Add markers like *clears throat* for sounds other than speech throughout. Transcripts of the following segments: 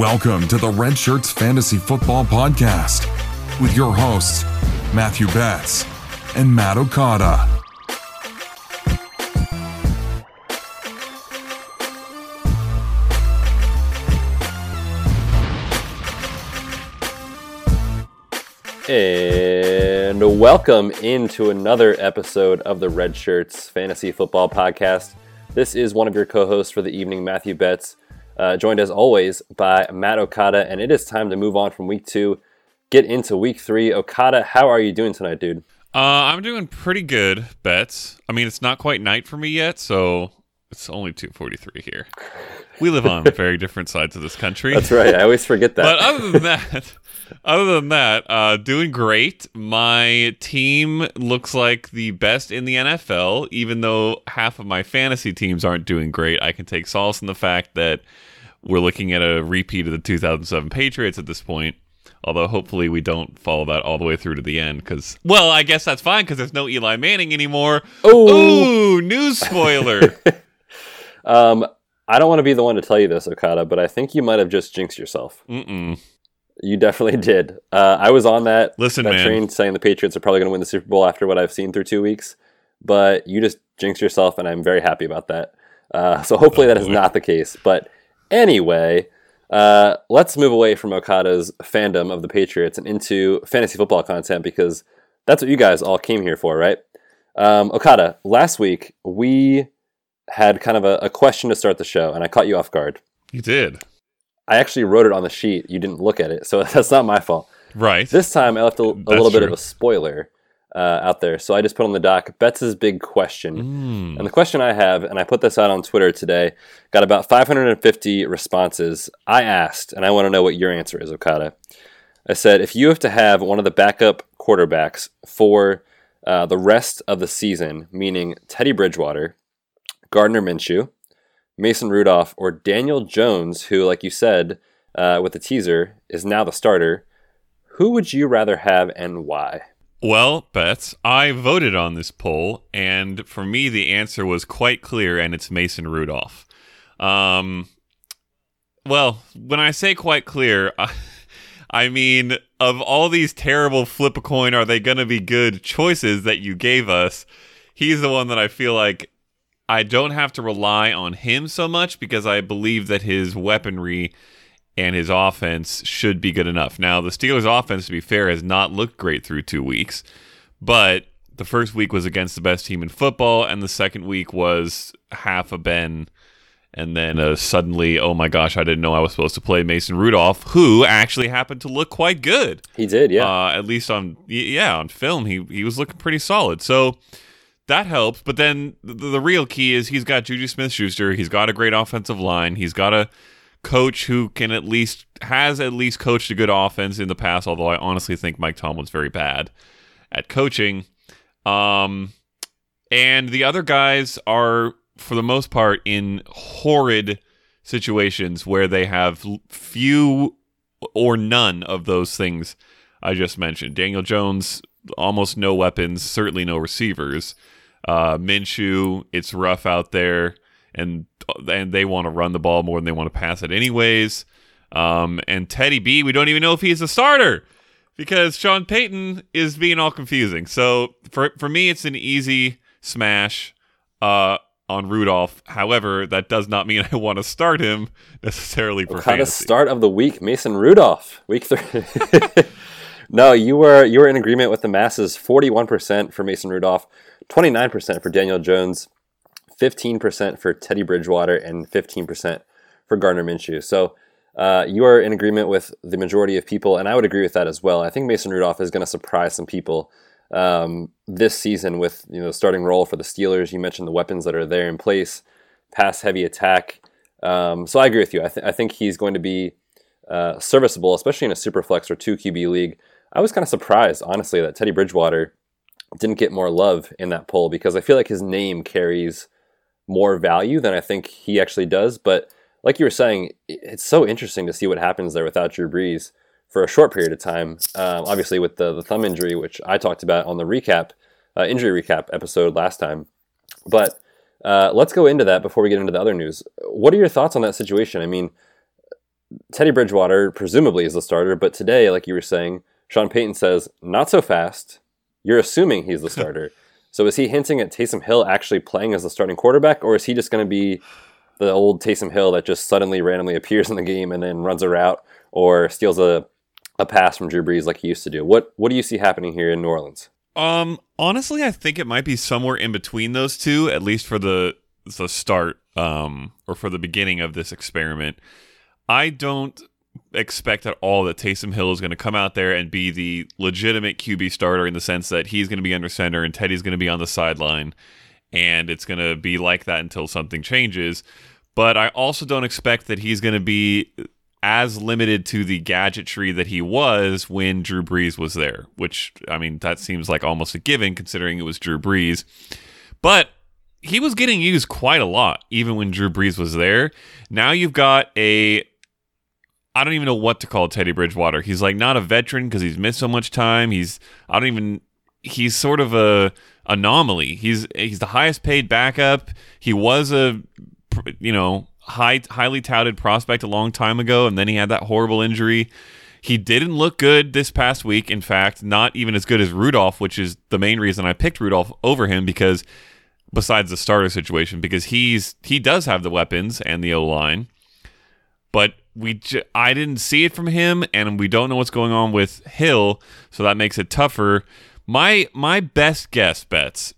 Welcome to the Red Shirts Fantasy Football Podcast with your hosts, Matthew Betz and Matt Okada. And welcome into another episode of the Red Shirts Fantasy Football Podcast. This is one of your co hosts for the evening, Matthew Betz, uh, joined as always by Matt Okada. And it is time to move on from week two, get into week three. Okada, how are you doing tonight, dude? Uh, I'm doing pretty good, Betz. I mean, it's not quite night for me yet, so it's only 2:43 here. We live on *laughs* very different sides of this country. That's right. I always forget that. but other than that, other than that, uh, doing great. My team looks like the best in the NFL, even though half of my fantasy teams aren't doing great. I can take solace in the fact that we're looking at a repeat of the 2007 Patriots at this point. Although hopefully we don't follow that all the way through to the end, because well, I guess that's fine because there's no Eli Manning anymore. Ooh. Ooh, news spoiler. *laughs* um, I don't want to be the one to tell you this, Okada, but I think you might have just jinxed yourself. Mm-mm. You definitely did. Uh, I was on that, Listen, that man. train saying the Patriots are probably going to win the Super Bowl after what I've seen through two weeks, but you just jinxed yourself, and I'm very happy about that. Uh, so hopefully Oh, that is boy. not the case. But anyway, uh, let's move away from Okada's fandom of the Patriots and into fantasy football content because that's what you guys all came here for, right? Um, Okada, last week we had kind of a, a question to start the show, and I caught you off guard. You did I actually wrote it on the sheet. You didn't look at it, so *laughs* that's not my fault. right. This time I left a, a little bit of a spoiler uh, out there. So I just put on the doc Betz' big question. Mm. And the question I have, and I put this out on Twitter today, got about 550 responses. I asked, and I want to know what your answer is, Okada. I said, if you have to have one of the backup quarterbacks for uh, the rest of the season, meaning Teddy Bridgewater, Gardner Minshew, Mason Rudolph, or Daniel Jones, who, like you said uh, with the teaser, is now the starter, who would you rather have and why? Well, Betz, I voted on this poll, and for me, the answer was quite clear, and it's Mason Rudolph. Um, well, when I say quite clear, I, *laughs* I mean, of all these terrible flip a coin, are they going to be good choices that you gave us? He's the one that I feel like I don't have to rely on him so much because I believe that his weaponry and his offense should be good enough. Now, the Steelers' offense, to be fair, has not looked great through two weeks, but the first week was against the best team in football, and the second week was half a Ben, and then uh, suddenly, oh my gosh, I didn't know I was supposed to play Mason Rudolph, who actually happened to look quite good. He did, yeah. Uh, at least on yeah on film, he he was looking pretty solid. So that helps. But then the, the real key is he's got Juju Smith Schuster. He's got a great offensive line. He's got a coach who can at least has at least coached a good offense in the past. Although I honestly think Mike Tomlin's very bad at coaching. Um, and the other guys are for the most part in horrid situations where they have few or none of those things I just mentioned. Daniel Jones, almost no weapons, certainly no receivers. Uh, Minshew, it's rough out there, and and they want to run the ball more than they want to pass it, anyways. Um, and Teddy B, we don't even know if he's a starter because Sean Payton is being all confusing. So for for me, it's an easy smash uh, on Rudolph. However, that does not mean *laughs* I want to start him necessarily for Kind of start of the week, Mason Rudolph, week three. *laughs* no, you were you were in agreement with the masses. Forty-one percent for Mason Rudolph, twenty-nine percent for Daniel Jones, fifteen percent for Teddy Bridgewater, and fifteen percent for Gardner Minshew. So uh, you are in agreement with the majority of people, and I would agree with that as well. I think Mason Rudolph is going to surprise some people um, this season with you know starting role for the Steelers. You mentioned the weapons that are there in place, pass heavy attack. Um, so I agree with you. I, th- I think he's going to be uh, serviceable, especially in a super flex or two QB league. I was kind of surprised, honestly, that Teddy Bridgewater didn't get more love in that poll because I feel like his name carries more value than I think he actually does. But like you were saying, it's so interesting to see what happens there without Drew Brees for a short period of time. Um, obviously, with the, the thumb injury, which I talked about on the recap, uh, injury recap episode last time. But uh, let's go into that before we get into the other news. What are your thoughts on that situation? I mean, Teddy Bridgewater presumably is the starter, but today, like you were saying, Sean Payton says, not so fast. You're assuming he's the *laughs* starter. So is he hinting at Taysom Hill actually playing as the starting quarterback, or is he just going to be the old Taysom Hill that just suddenly randomly *laughs* appears in the game and then runs a route or steals a, a pass from Drew Brees like he used to do? What what do you see happening here in New Orleans? Um, honestly, I think it might be somewhere in between those two, at least for the the start, um, or for the beginning of this experiment. I don't expect at all that Taysom Hill is going to come out there and be the legitimate QB starter in the sense that he's going to be under center and Teddy's going to be on the sideline, and it's going to be like that until something changes. But I also don't expect that he's going to be as limited to the gadgetry that he was when Drew Brees was there, which, I mean, that seems like almost a given considering it was Drew Brees. But he was getting used quite a lot, even when Drew Brees was there. Now you've got a. I don't even know what to call Teddy Bridgewater. He's like not a veteran because he's missed so much time. He's I don't even he's sort of a anomaly. He's he's the highest paid backup. He was a you know high highly touted prospect a long time ago, and then he had that horrible injury. He didn't look good this past week. In fact, not even as good as Rudolph, which is the main reason I picked Rudolph over him because besides the starter situation, because he's he does have the weapons and the O line, but we j- I didn't see it from him, and we don't know what's going on with Hill, so that makes it tougher. My my best guess Betz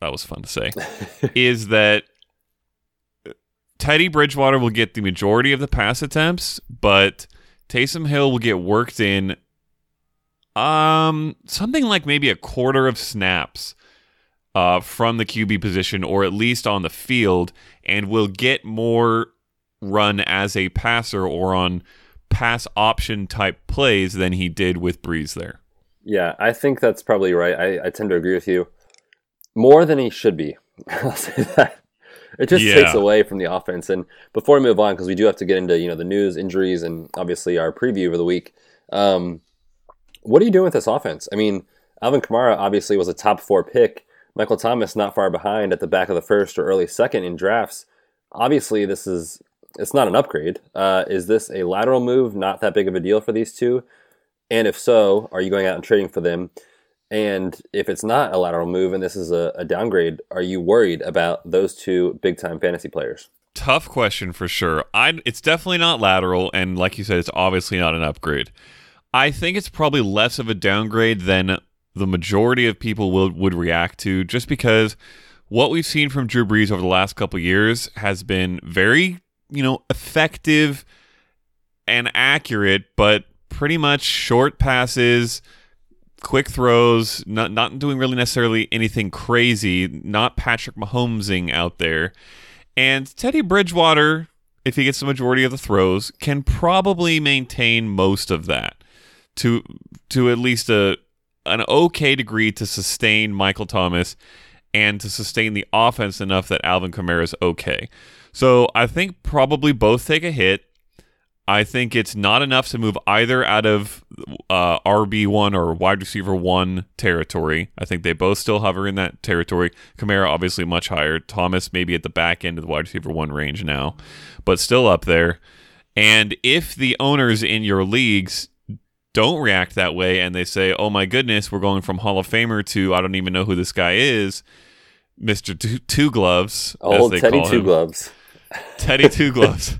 that was fun to say *laughs* is that Teddy Bridgewater will get the majority of the pass attempts, but Taysom Hill will get worked in um something like maybe a quarter of snaps uh, from the QB position or at least on the field and will get more run as a passer or on pass option type plays than he did with Brees there. Yeah, I think that's probably right. I, I tend to agree with you. More than he should be. *laughs* I'll say that. It just Yeah. takes away from the offense. And before we move on, because we do have to get into you know the news, injuries, and obviously our preview of the week. Um, what are you doing with this offense? I mean, Alvin Kamara obviously was a top four pick. Michael Thomas not far behind at the back of the first or early second in drafts. Obviously, this is it's not an upgrade. Uh, is this a lateral move? Not that big of a deal for these two. And if so, are you going out and trading for them? And if it's not a lateral move and this is a, a downgrade, are you worried about those two big time fantasy players? Tough question for sure. I it's definitely not lateral and like you said it's obviously not an upgrade. I think it's probably less of a downgrade than the majority of people will would react to just because what we've seen from Drew Brees over the last couple years has been very, you know, effective and accurate, but pretty much short passes, quick throws, not not doing really necessarily anything crazy, not Patrick Mahomesing out there. And Teddy Bridgewater, if he gets the majority of the throws, can probably maintain most of that to to at least a an okay degree to sustain Michael Thomas and to sustain the offense enough that Alvin Kamara is okay. So I think probably both take a hit. I think it's not enough to move either out of uh, RB1 or wide receiver 1 territory. I think they both still hover in that territory. Kamara, obviously, much higher. Thomas, maybe at the back end of the wide receiver 1 range now, but still up there. And if the owners in your leagues don't react that way and they say, oh my goodness, we're going from Hall of Famer to I don't even know who this guy is, Mr. Two, two Gloves. as Old they Teddy call Two him. Gloves. Teddy Two Gloves.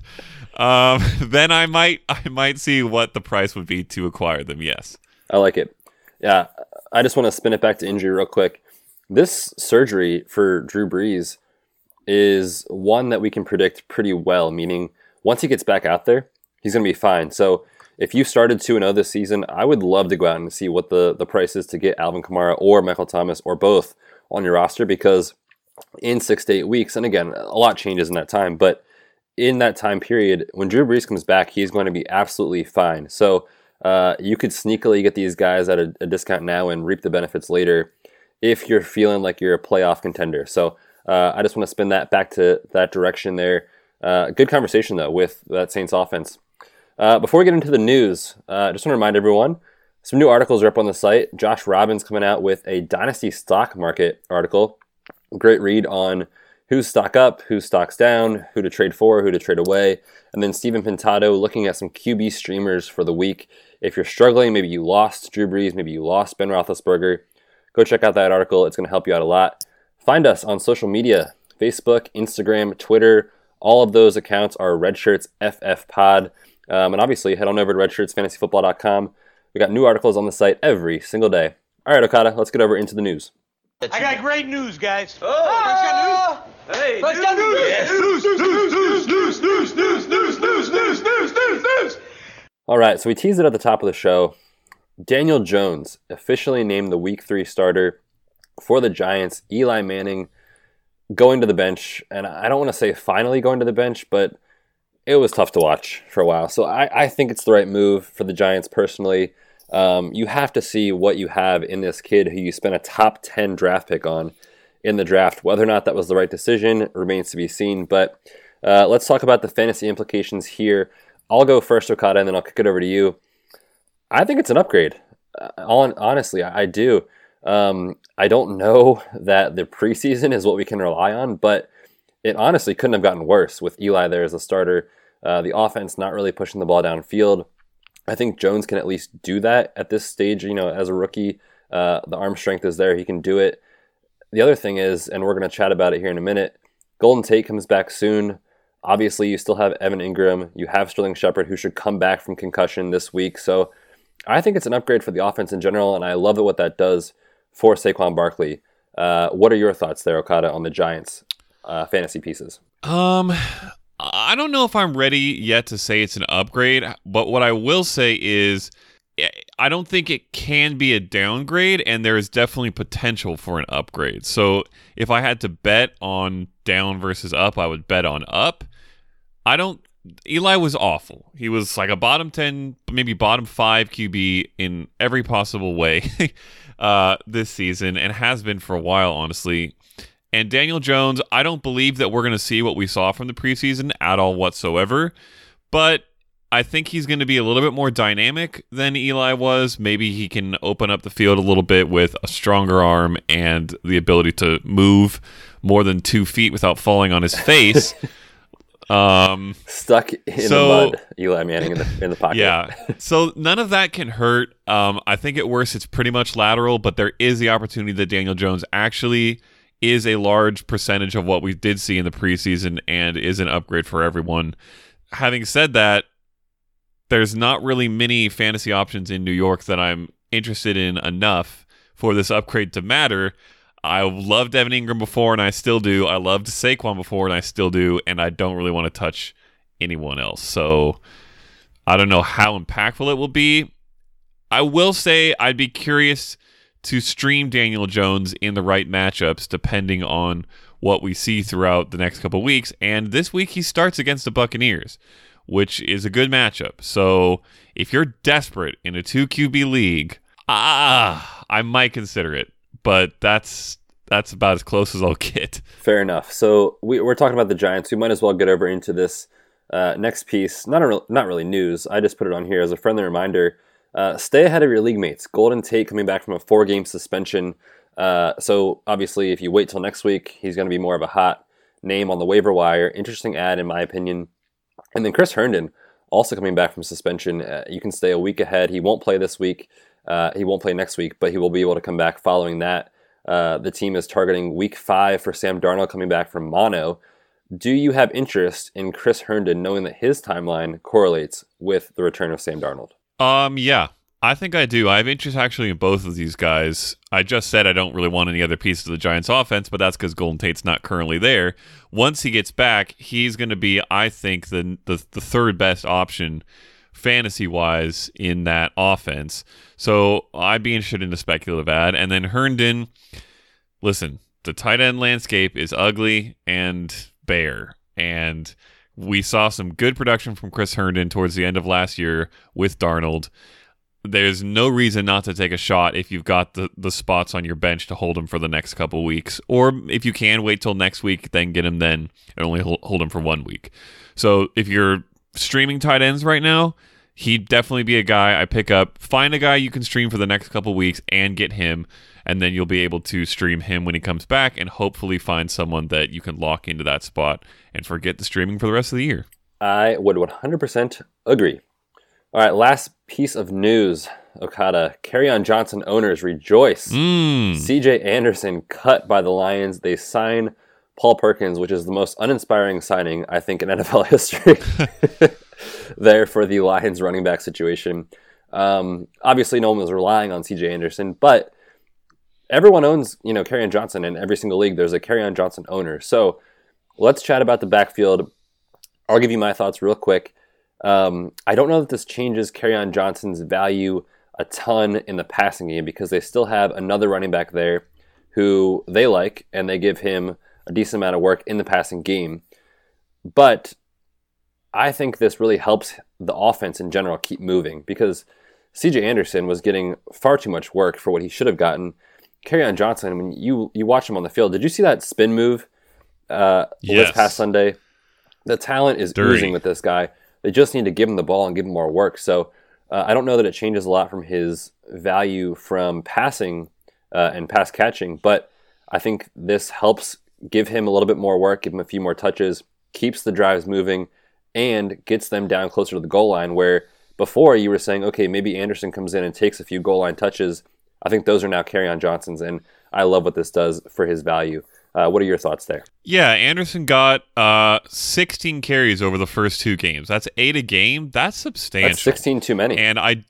um, *laughs* then I might I might see what the price would be to acquire them. Yes. I like it. Yeah, I just want to spin it back to injury real quick. This surgery for Drew Brees is one that we can predict pretty well, meaning once he gets back out there, he's going to be fine. So if you started 2 0 this season, I would love to go out and see what the, the price is to get Alvin Kamara or Michael Thomas or both on your roster because in six to eight weeks, and again, a lot changes in that time, but in that time period, when Drew Brees comes back, he's going to be absolutely fine. So uh, you could sneakily get these guys at a, a discount now and reap the benefits later if you're feeling like you're a playoff contender. So uh, I just want to spin that back to that direction there. Uh, good conversation though with that Saints offense. Uh, before we get into the news, uh, just want to remind everyone some new articles are up on the site. Josh Robbins coming out with a dynasty stock market article. Great read on who's stock up, who's stocks down, who to trade for, who to trade away. And then Stephen Pintado looking at some QB streamers for the week. If you're struggling, maybe you lost Drew Brees, maybe you lost Ben Roethlisberger, go check out that article. It's going to help you out a lot. Find us on social media Facebook, Instagram, Twitter. All of those accounts are Redshirts FF Pod. Um, and obviously, head on over to redshirtsfantasyfootball.com. We got new articles on the site every single day. All right, Okada, let's get over into the news. I got great news, guys. Oh, got news? Hey, Bryce got news. Yes. News, news, news, news, news, news, news, news, news, news, news, news, news. All right, so we teased it at the top of the show. Daniel Jones officially named the Week Three starter for the Giants. Eli Manning going to the bench, and I don't want to say finally going to the bench, but it was tough to watch for a while. So I, I think it's the right move for the Giants personally. Um, you have to see what you have in this kid who you spent a top 10 draft pick on in the draft. Whether or not that was the right decision remains to be seen. But uh, let's talk about the fantasy implications here. I'll go first, Okada, and then I'll kick it over to you. I think it's an upgrade. Uh, honestly, I, do. Um, I don't know that the preseason is what we can rely on, but it honestly couldn't have gotten worse with Eli there as a starter. Uh, the offense not really pushing the ball downfield. I think Jones can at least do that at this stage. You know, as a rookie, uh, the arm strength is there; he can do it. The other thing is, and we're going to chat about it here in a minute. Golden Tate comes back soon. Obviously, you still have Evan Engram. You have Sterling Shepard, who should come back from concussion this week. So, I think it's an upgrade for the offense in general, and I love it what that does for Saquon Barkley. Uh, what are your thoughts there, Okada, on the Giants' uh, fantasy pieces? Um, I don't know if I'm ready yet to say it's an upgrade, but what I will say is eh, I don't think it can be a downgrade, and there is definitely potential for an upgrade. So if I had to bet on down versus up, I would bet on up. I don't. Eli was awful. He was like a bottom 10, maybe bottom 5 QB in every possible way *laughs* uh, this season and has been for a while, honestly. And Daniel Jones, I don't believe that we're going to see what we saw from the preseason at all whatsoever. But I think he's going to be a little bit more dynamic than Eli was. Maybe he can open up the field a little bit with a stronger arm and the ability to move more than two feet without falling on his face. *laughs* um, Stuck in so- the mud, Eli Manning in the, in the pocket. yeah. So none of that can hurt. Um, I think at worst it's pretty much lateral, but there is the opportunity that Daniel Jones actually is a large percentage of what we did see in the preseason and is an upgrade for everyone. Having said that, there's not really many fantasy options in New York that I'm interested in enough for this upgrade to matter. I loved Evan Engram before and I still do. I loved Saquon before and I still do. And I don't really want to touch anyone else. So I don't know how impactful it will be. I will say I'd be curious to stream Daniel Jones in the right matchups depending on what we see throughout the next couple weeks. And this week he starts against the Buccaneers, which is a good matchup. So if you're desperate in a 2 QB league, ah, I might consider it. But that's that's about as close as I'll *laughs* get. Fair enough. So we, we're talking about the Giants. We might as well get over into this uh, next piece. Not a not really news. I just put it on here as a friendly reminder. Uh, stay ahead of your league mates. Golden Tate coming back from a four-game suspension. Uh, so obviously, if you wait till next week, he's going to be more of a hot name on the waiver wire. Interesting add, in my opinion. And then Chris Herndon also coming back from suspension. Uh, you can stay a week ahead. He won't play this week. Uh, he won't play next week, but he will be able to come back following that. Uh, the team is targeting week five for Sam Darnold coming back from mono. Do you have interest in Chris Herndon knowing that his timeline correlates with the return of Sam Darnold? Um, yeah, I think I do. I have interest actually in both of these guys. I just said I don't really want any other pieces of the Giants' offense, but that's because Golden Tate's not currently there. Once he gets back, he's going to be, I think, the, the the third best option fantasy wise in that offense. So I'd be interested in the speculative add. And then Herndon, listen, the tight end landscape is ugly and bare. And we saw some good production from Chris Herndon towards the end of last year with Darnold. There's no reason not to take a shot if you've got the, the spots on your bench to hold him for the next couple weeks. Or if you can, wait till next week, then get him then and only hold him for one week. So if you're streaming tight ends right now, he'd definitely be a guy I pick up. Find a guy you can stream for the next couple weeks and get him, and then you'll be able to stream him when he comes back, and hopefully find someone that you can lock into that spot and forget the streaming for the rest of the year. I would 100% agree. All right, last piece of news. Okada, Kerryon Johnson owners rejoice. Mm. CJ Anderson cut by the Lions. They sign Paul Perkins, which is the most uninspiring signing, I think, in *laughs* NFL history. *laughs* there for the Lions running back situation. Um, obviously, no one was relying on CJ Anderson, but everyone owns, you know, Kerryon Johnson in every single league. There's a Kerryon Johnson owner. So let's chat about the backfield. I'll give you my thoughts real quick. Um, I don't know that this changes Kerryon Johnson's value a ton in the passing game because they still have another running back there who they like and they give him a decent amount of work in the passing game. But I think this really helps the offense in general keep moving because CJ Anderson was getting far too much work for what he should have gotten. Kerryon Johnson, when you you watch him on the field, did you see that spin move uh, Yes. this past Sunday? The talent is Dirty. oozing with this guy. They just need to give him the ball and give him more work. So uh, I don't know that it changes a lot from his value from passing uh, and pass catching, but I think this helps give him a little bit more work, give him a few more touches, keeps the drives moving, and gets them down closer to the goal line. Where before you were saying, okay, maybe Anderson comes in and takes a few goal line touches. I think those are now Kerryon Johnson's, and I love what this does for his value. Uh, what are your thoughts there? Yeah, Anderson got uh, 16 carries over the first two games. That's eight a game. That's substantial. That's 16 too many. And I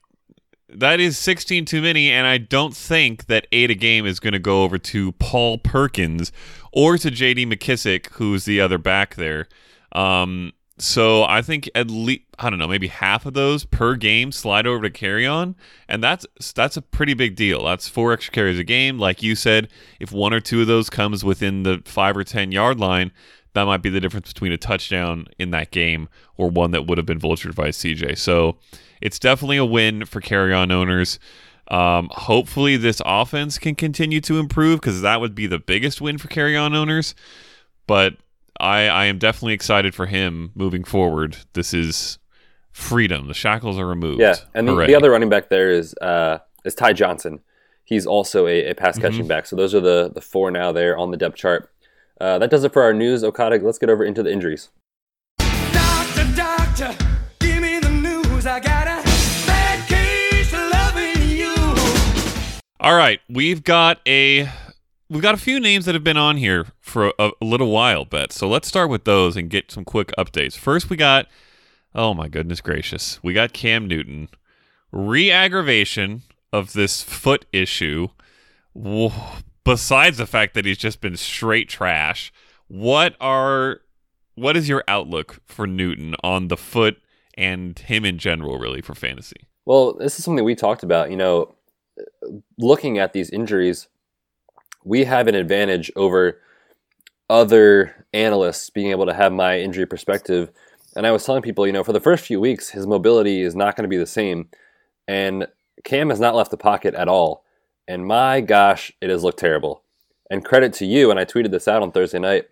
that is 16 too many and I don't think that 8 a game is going to go over to Paul Perkins or to JD McKissic who's the other back there. Um so I think at least I don't know, maybe half of those per game slide over to Kerryon, and that's that's a pretty big deal. That's four extra carries a game. Like you said, if one or two of those comes within the five or ten yard line, that might be the difference between a touchdown in that game or one that would have been vultured by CJ. So it's definitely a win for Kerryon owners. Um, hopefully, this offense can continue to improve because that would be the biggest win for Kerryon owners. But I, I am definitely excited for him moving forward. This is freedom. The shackles are removed. Yeah, and the, the other running back there is uh, is Ty Johnson. He's also a, a pass catching back. So those are the the four now there on the depth chart. Uh, that does it for our news. Okada, let's get over into the injuries. Doctor, doctor, give me the news. I got a bad case loving you. All right, we've got a we've got a few names that have been on here for a, a little while, but So let's start with those and get some quick updates. First, we got oh my goodness gracious, we got Cam Newton re-aggravation of this foot issue. Besides the fact that he's just been straight trash, what are what is your outlook for Newton on the foot and him in general, really, for fantasy? Well, this is something we talked about. You know, looking at these injuries, we have an advantage over other analysts being able to have my injury perspective. And I was telling people, you know, for the first few weeks, his mobility is not going to be the same. And Cam has not left the pocket at all. And my gosh, it has looked terrible. And credit to you, and I tweeted this out on Thursday night.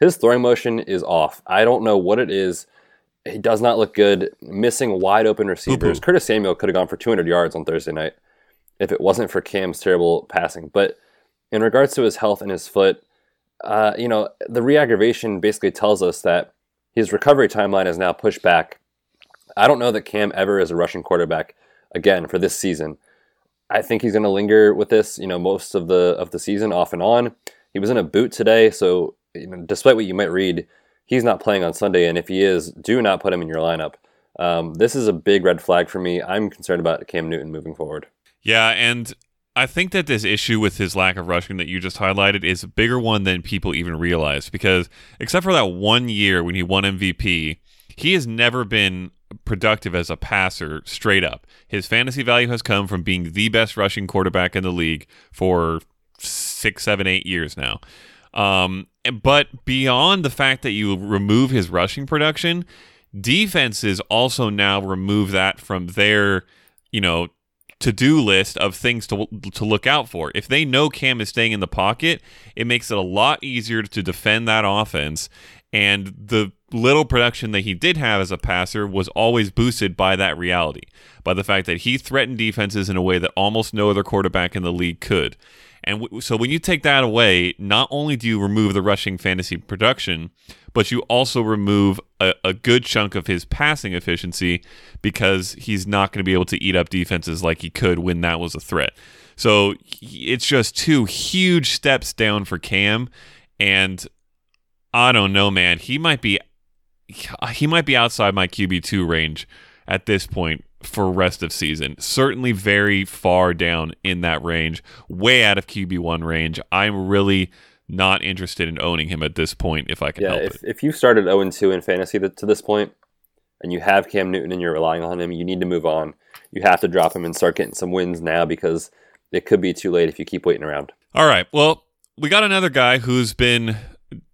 His throwing motion is off. I don't know what it is. He does not look good. Missing wide open receivers. Curtis Samuel could have gone for 200 yards on Thursday night if it wasn't for Cam's terrible passing. But in regards to his health and his foot, uh, you know, the re-aggravation basically tells us that his recovery timeline is now pushed back. I don't know that Cam ever is a rushing quarterback again for this season. I think he's going to linger with this, you know, most of the of the season, off and on. He was in a boot today, so you know, despite what you might read, he's not playing on Sunday. And if he is, do not put him in your lineup. Um, this is a big red flag for me. I'm concerned about Cam Newton moving forward. Yeah, and I think that this issue with his lack of rushing that you just highlighted is a bigger one than people even realize because except for that one year when he won MVP, he has never been productive as a passer straight up. His fantasy value has come from being the best rushing quarterback in the league for six, seven, eight years now. Um, but beyond the fact that you remove his rushing production, defenses also now remove that from their, you know, to-do list of things to to look out for. If they know Cam is staying in the pocket, it makes it a lot easier to defend that offense And the little production that he did have as a passer was always boosted by that reality, by the fact that he threatened defenses in a way that almost no other quarterback in the league could. And w- so when you take that away, not only do you remove the rushing fantasy production, but you also remove a, a good chunk of his passing efficiency because he's not going to be able to eat up defenses like he could when that was a threat. So it's just two huge steps down for Cam. And I don't know, man. He might be he might be outside my QB two range at this point for rest of season. Certainly very far down in that range, way out of QB one range. I'm really not interested in owning him at this point if I can Yeah, help if, it. if you started 0 2 in fantasy to, to this point and you have Cam Newton and you're relying on him, you need to move on. You have to drop him and start getting some wins now because it could be too late if you keep waiting around. All right. Well, we got another guy who's been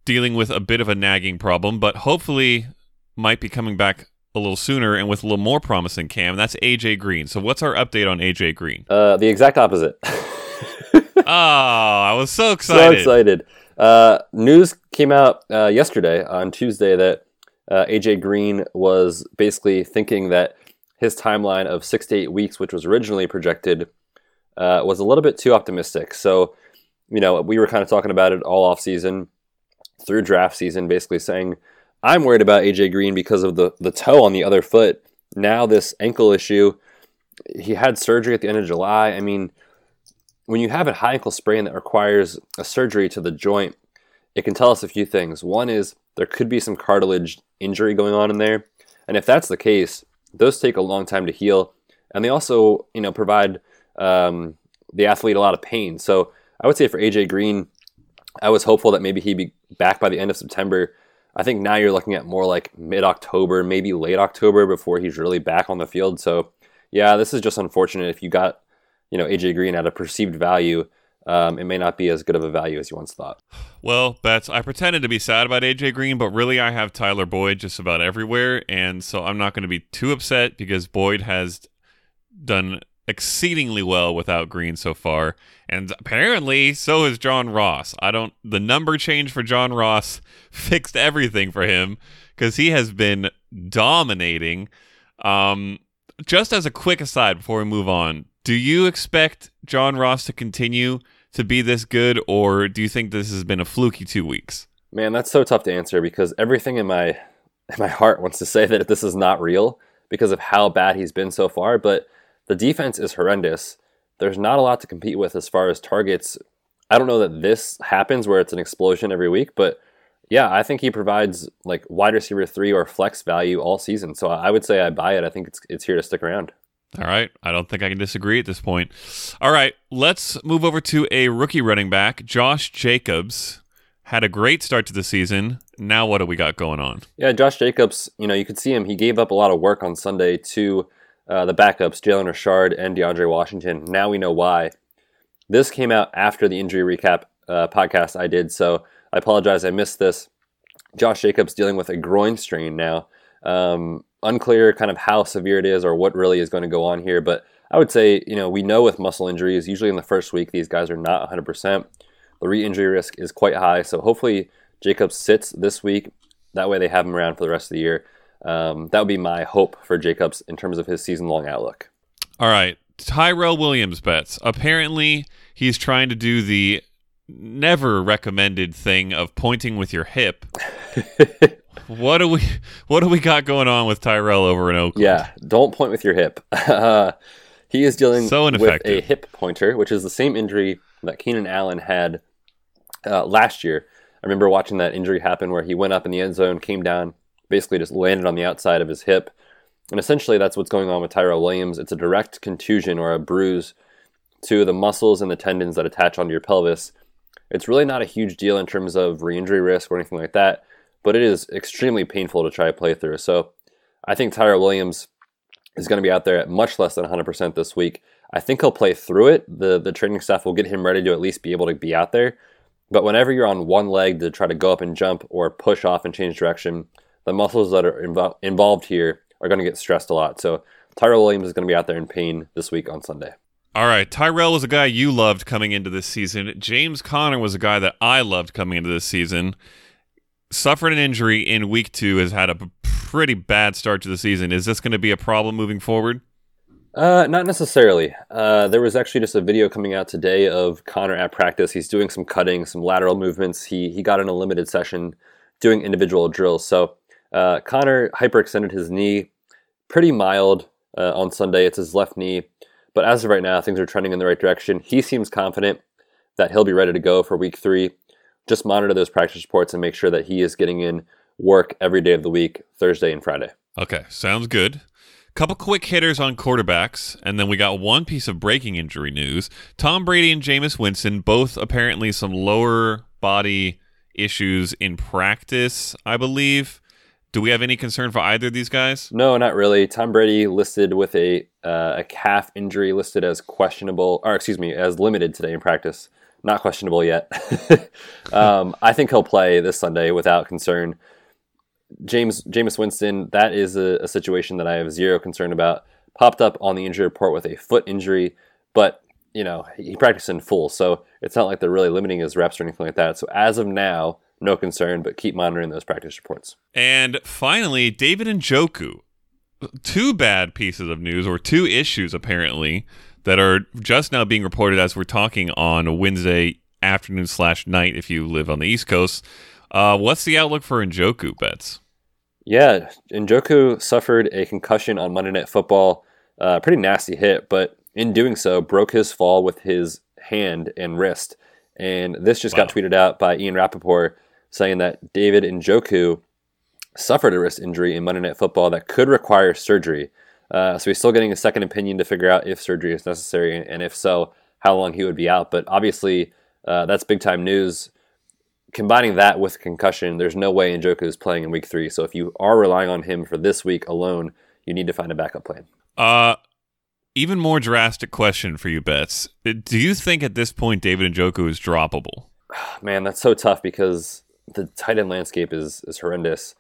dealing with a bit of a nagging problem, but hopefully might be coming back a little sooner and with a little more promise than Cam. That's AJ Green. So what's our update on AJ Green? Uh, the exact opposite. *laughs* *laughs* oh, I was so excited! so excited. Uh, news came out uh, yesterday on Tuesday that uh, AJ Green was basically thinking that his timeline of six to eight weeks, which was originally projected, uh, was a little bit too optimistic. So, you know, we were kind of talking about it all off season through draft season, basically saying, I'm worried about AJ Green because of the, the toe on the other foot. Now, this ankle issue, he had surgery at the end of July. I mean, when you have a high ankle sprain that requires a surgery to the joint, it can tell us a few things. One is there could be some cartilage injury going on in there, and if that's the case, those take a long time to heal, and they also, you know, provide um, the athlete a lot of pain. So I would say for AJ Green, I was hopeful that maybe he'd be back by the end of September. I think now you're looking at more like mid October, maybe late October before he's really back on the field. So yeah, this is just unfortunate. If you got, you know, AJ Green at a perceived value, um, it may not be as good of a value as you once thought. Well, Betz, I pretended to be sad about AJ Green, but really I have Tyler Boyd just about everywhere, and so I'm not going to be too upset because Boyd has done exceedingly well without Green so far, and apparently so has John Ross. I don't the number change for John Ross *laughs* fixed everything for him because he has been dominating. Um, just as a quick aside before we move on, do you expect John Ross to continue to be this good, or do you think this has been a fluky two weeks? Man, that's so tough to answer because everything in my in my heart wants to say that this is not real because of how bad he's been so far, but the defense is horrendous. There's not a lot to compete with as far as targets. I don't know that this happens where it's an explosion every week, but yeah, I think he provides like wide receiver three or flex value all season. So I would say I buy it. I think it's it's here to stick around. All right. I don't think I can disagree at this point. All right. Let's move over to a rookie running back, Josh Jacobs. Had a great start to the season. Now, what do we got going on? Yeah, Josh Jacobs, you know, you could see him. He gave up a lot of work on Sunday to uh, the backups, Jalen Richard and DeAndre Washington. Now we know why. This came out after the injury recap uh, podcast I did, so I apologize. I missed this. Josh Jacobs dealing with a groin strain now. Um, unclear kind of how severe it is or what really is going to go on here, but I would say, you know, we know with muscle injuries, usually in the first week, these guys are not 100%. The re injury risk is quite high, so hopefully Jacobs sits this week. That way they have him around for the rest of the year. Um, that would be my hope for Jacobs in terms of his season long outlook. All right. Tyrell Williams Betz. Apparently, he's trying to do the never recommended thing of pointing with your hip. *laughs* what do we *laughs* what do we got going on with Tyrell over in Oakland? Yeah, don't point with your hip. Uh, *laughs* he is dealing So with a hip pointer, which is the same injury that Keenan Allen had uh, last year. I remember watching that injury happen where he went up in the end zone, came down, basically just landed on the outside of his hip. And essentially, that's what's going on with Tyrell Williams. It's a direct contusion or a bruise to the muscles and the tendons that attach onto your pelvis. It's really not a huge deal in terms of re injury risk or anything like that, but it is extremely painful to try to play through. So I think Tyrell Williams is going to be out there at much less than 100% this week. I think he'll play through it. The, the training staff will get him ready to at least be able to be out there. But whenever you're on one leg to try to go up and jump or push off and change direction, the muscles that are invo- involved here are going to get stressed a lot. So Tyrell Williams is going to be out there in pain this week on Sunday. All right, Tyrell was a guy you loved coming into this season. James Conner was a guy that I loved coming into this season. Suffered an injury in week two, has had a pretty bad start to the season. Is this going to be a problem moving forward? Uh, not necessarily. Uh, there was actually just a video coming out today of Conner at practice. He's doing some cutting, some lateral movements. He he got in a limited session doing individual drills. So uh, Conner hyperextended his knee, pretty mild uh, on Sunday. It's his left knee, but as of right now, things are trending in the right direction. He seems confident that he'll be ready to go for week three. Just monitor those practice reports and make sure that he is getting in work every day of the week, Thursday and Friday. Okay, sounds good. Couple quick hitters on quarterbacks, and then we got one piece of breaking injury news. Tom Brady and Jameis Winston, both apparently some lower body issues in practice, I believe. Do we have any concern for either of these guys? No, not really. Tom Brady listed with a uh, a calf injury, listed as questionable, or excuse me, as limited today in practice. Not questionable yet. *laughs* um, I think he'll play this Sunday without concern. James Jameis Winston, that is a, a situation that I have zero concern about. Popped up on the injury report with a foot injury, but you know he practiced in full, so it's not like they're really limiting his reps or anything like that. So as of now, no concern, but keep monitoring those practice reports. And finally, David Njoku. Two bad pieces of news, or two issues apparently, that are just now being reported as we're talking on Wednesday afternoon slash night if you live on the East Coast. Uh, what's the outlook for Njoku Betz? Yeah, Njoku suffered a concussion on Monday Night Football. Uh, pretty nasty hit, but in doing so, broke his fall with his hand and wrist. And this just got tweeted out by Ian Rapoport saying that David Njoku suffered a wrist injury in Monday Night Football that could require surgery. Uh, so he's still getting a second opinion to figure out if surgery is necessary, and if so, how long he would be out. But obviously, uh, that's big time news. Combining that with concussion, there's no way Njoku is playing in week three. So if you are relying on him for this week alone, you need to find a backup plan. Uh, even more drastic question for you, Betz. Do you think at this point David Njoku is droppable? *sighs* Man, that's so tough because the tight end landscape is is horrendous.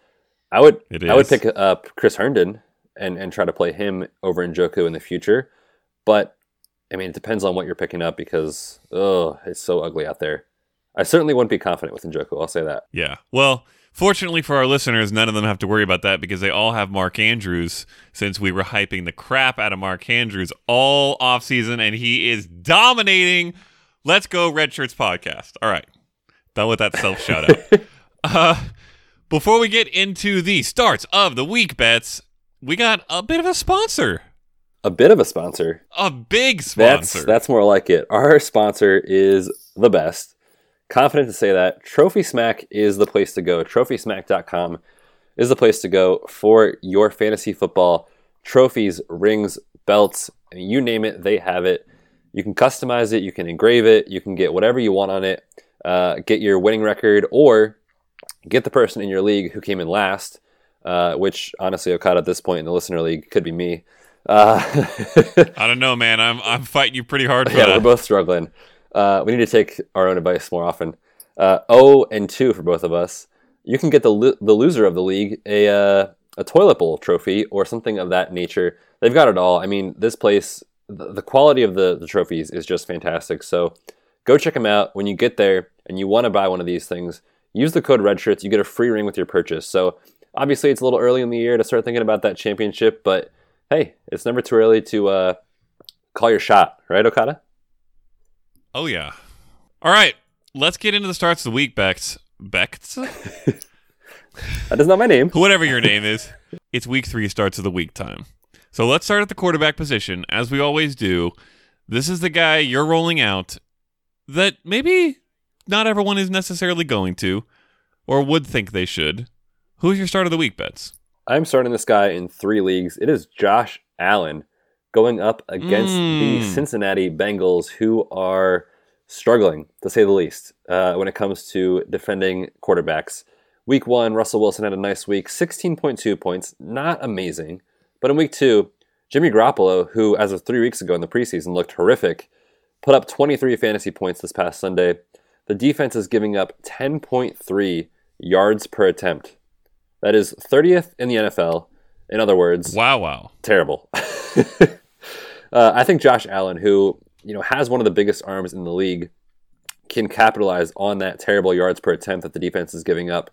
I would It I would pick up Chris Herndon and and try to play him over Njoku in the future, but I mean it depends on what you're picking up because oh it's so ugly out there. I certainly wouldn't be confident with Njoku. I'll say that. Yeah. Well, fortunately for our listeners, none of them have to worry about that because they all have Mark Andrews since we were hyping the crap out of Mark Andrews all offseason and he is dominating. Let's go Red Shirts podcast. All right. Done with that self shout out. *laughs* uh, before we get into the starts of the week Betz, we got a bit of a sponsor. A bit of a sponsor. A big That's sponsor. that's more like it. Our sponsor is the best. Confident to say that Trophy Smack is the place to go. TrophySmack.com is the place to go for your fantasy football trophies, rings, belts, and you name it, they have it. You can customize it, you can engrave it, you can get whatever you want on it. Uh, get your winning record, or get the person in your league who came in last. Uh, which honestly, Okada at this point in the listener league could be me. Uh, *laughs* I don't know, man. I'm I'm fighting you pretty hard for yeah, that. we're both struggling. Uh, we need to take our own advice more often. Uh, oh, and two for both of us. You can get the lo- the loser of the league a uh, a toilet bowl trophy or something of that nature. They've got it all. I mean, this place, the, the quality of the, the trophies is just fantastic. So go check them out. When you get there and you want to buy one of these things, use the code RedShirts. You get a free ring with your purchase. So obviously, it's a little early in the year to start thinking about that championship, but hey, it's never too early to uh, call your shot, right, Okada? Oh yeah. All right, let's get into the starts of the week, Bex. Bex, *laughs* That is not my name. whatever your name is. It's week three starts of the week time. So let's start at the quarterback position, as we always do. This is the guy you're rolling out that maybe not everyone is necessarily going to, or would think they should. Who's your start of the week, Betz? I'm starting this guy in three leagues. It is Josh Allen going up against the Mm. Cincinnati Bengals, who are struggling, to say the least, uh, when it comes to defending quarterbacks. Week one, Russell Wilson had a nice week, 16.2 points, not amazing. But in week two, Jimmy Garoppolo, who as of three weeks ago in the preseason looked horrific, put up 23 fantasy points this past Sunday. The defense is giving up 10.3 yards per attempt. That is 30th in the NFL. In other words, Wow, wow. terrible. *laughs* uh, I think Josh Allen, who you know has one of the biggest arms in the league, can capitalize on that terrible yards per attempt that the defense is giving up.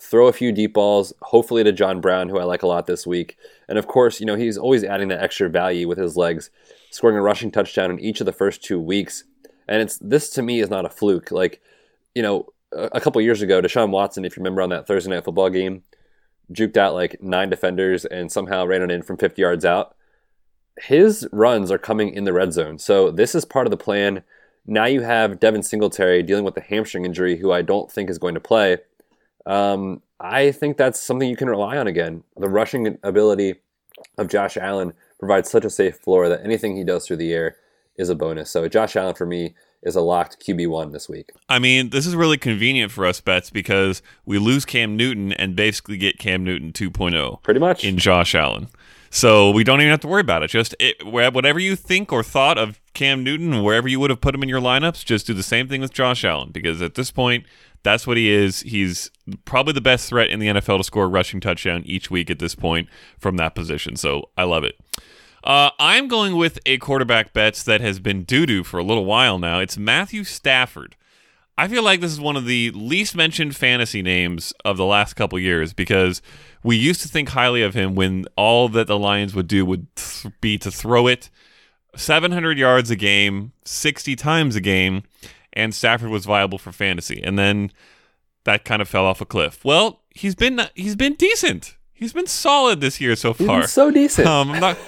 throw a few deep balls, hopefully to John Brown, who I like a lot this week. And of course, you know, he's always adding that extra value with his legs, scoring a rushing touchdown in each of the first two weeks. And it's this to me is not a fluke. Like, you know, a, a couple years ago, Deshaun Watson, if you remember on that Thursday night football game, juked out like nine defenders and somehow ran it in from 50 yards out. His runs are coming in the red zone. So this is part of the plan. Now you have Devin Singletary dealing with the hamstring injury, who I don't think is going to play. Um, I think that's something you can rely on again. The rushing ability of Josh Allen provides such a safe floor that anything he does through the air is a bonus. So Josh Allen for me is a locked QB1 this week. I mean, this is really convenient for us Betz because we lose Cam Newton and basically get Cam Newton 2.0 Pretty much. in Josh Allen. So we don't even have to worry about it. Just it, whatever you think or thought of Cam Newton, wherever you would have put him in your lineups, just do the same thing with Josh Allen because at this point, that's what he is. He's probably the best threat in the NFL to score a rushing touchdown each week at this point from that position. So I love it. Uh, I'm going with a quarterback Betz that has been doo doo for a little while now. It's Matthew Stafford. I feel like this is one of the least mentioned fantasy names of the last couple years because we used to think highly of him when all that the Lions would do would th- be to throw it 700 yards a game, 60 times a game, and Stafford was viable for fantasy. And then that kind of fell off a cliff. Well, he's been he's been decent. He's been solid this year so far. so decent. Um, I'm not.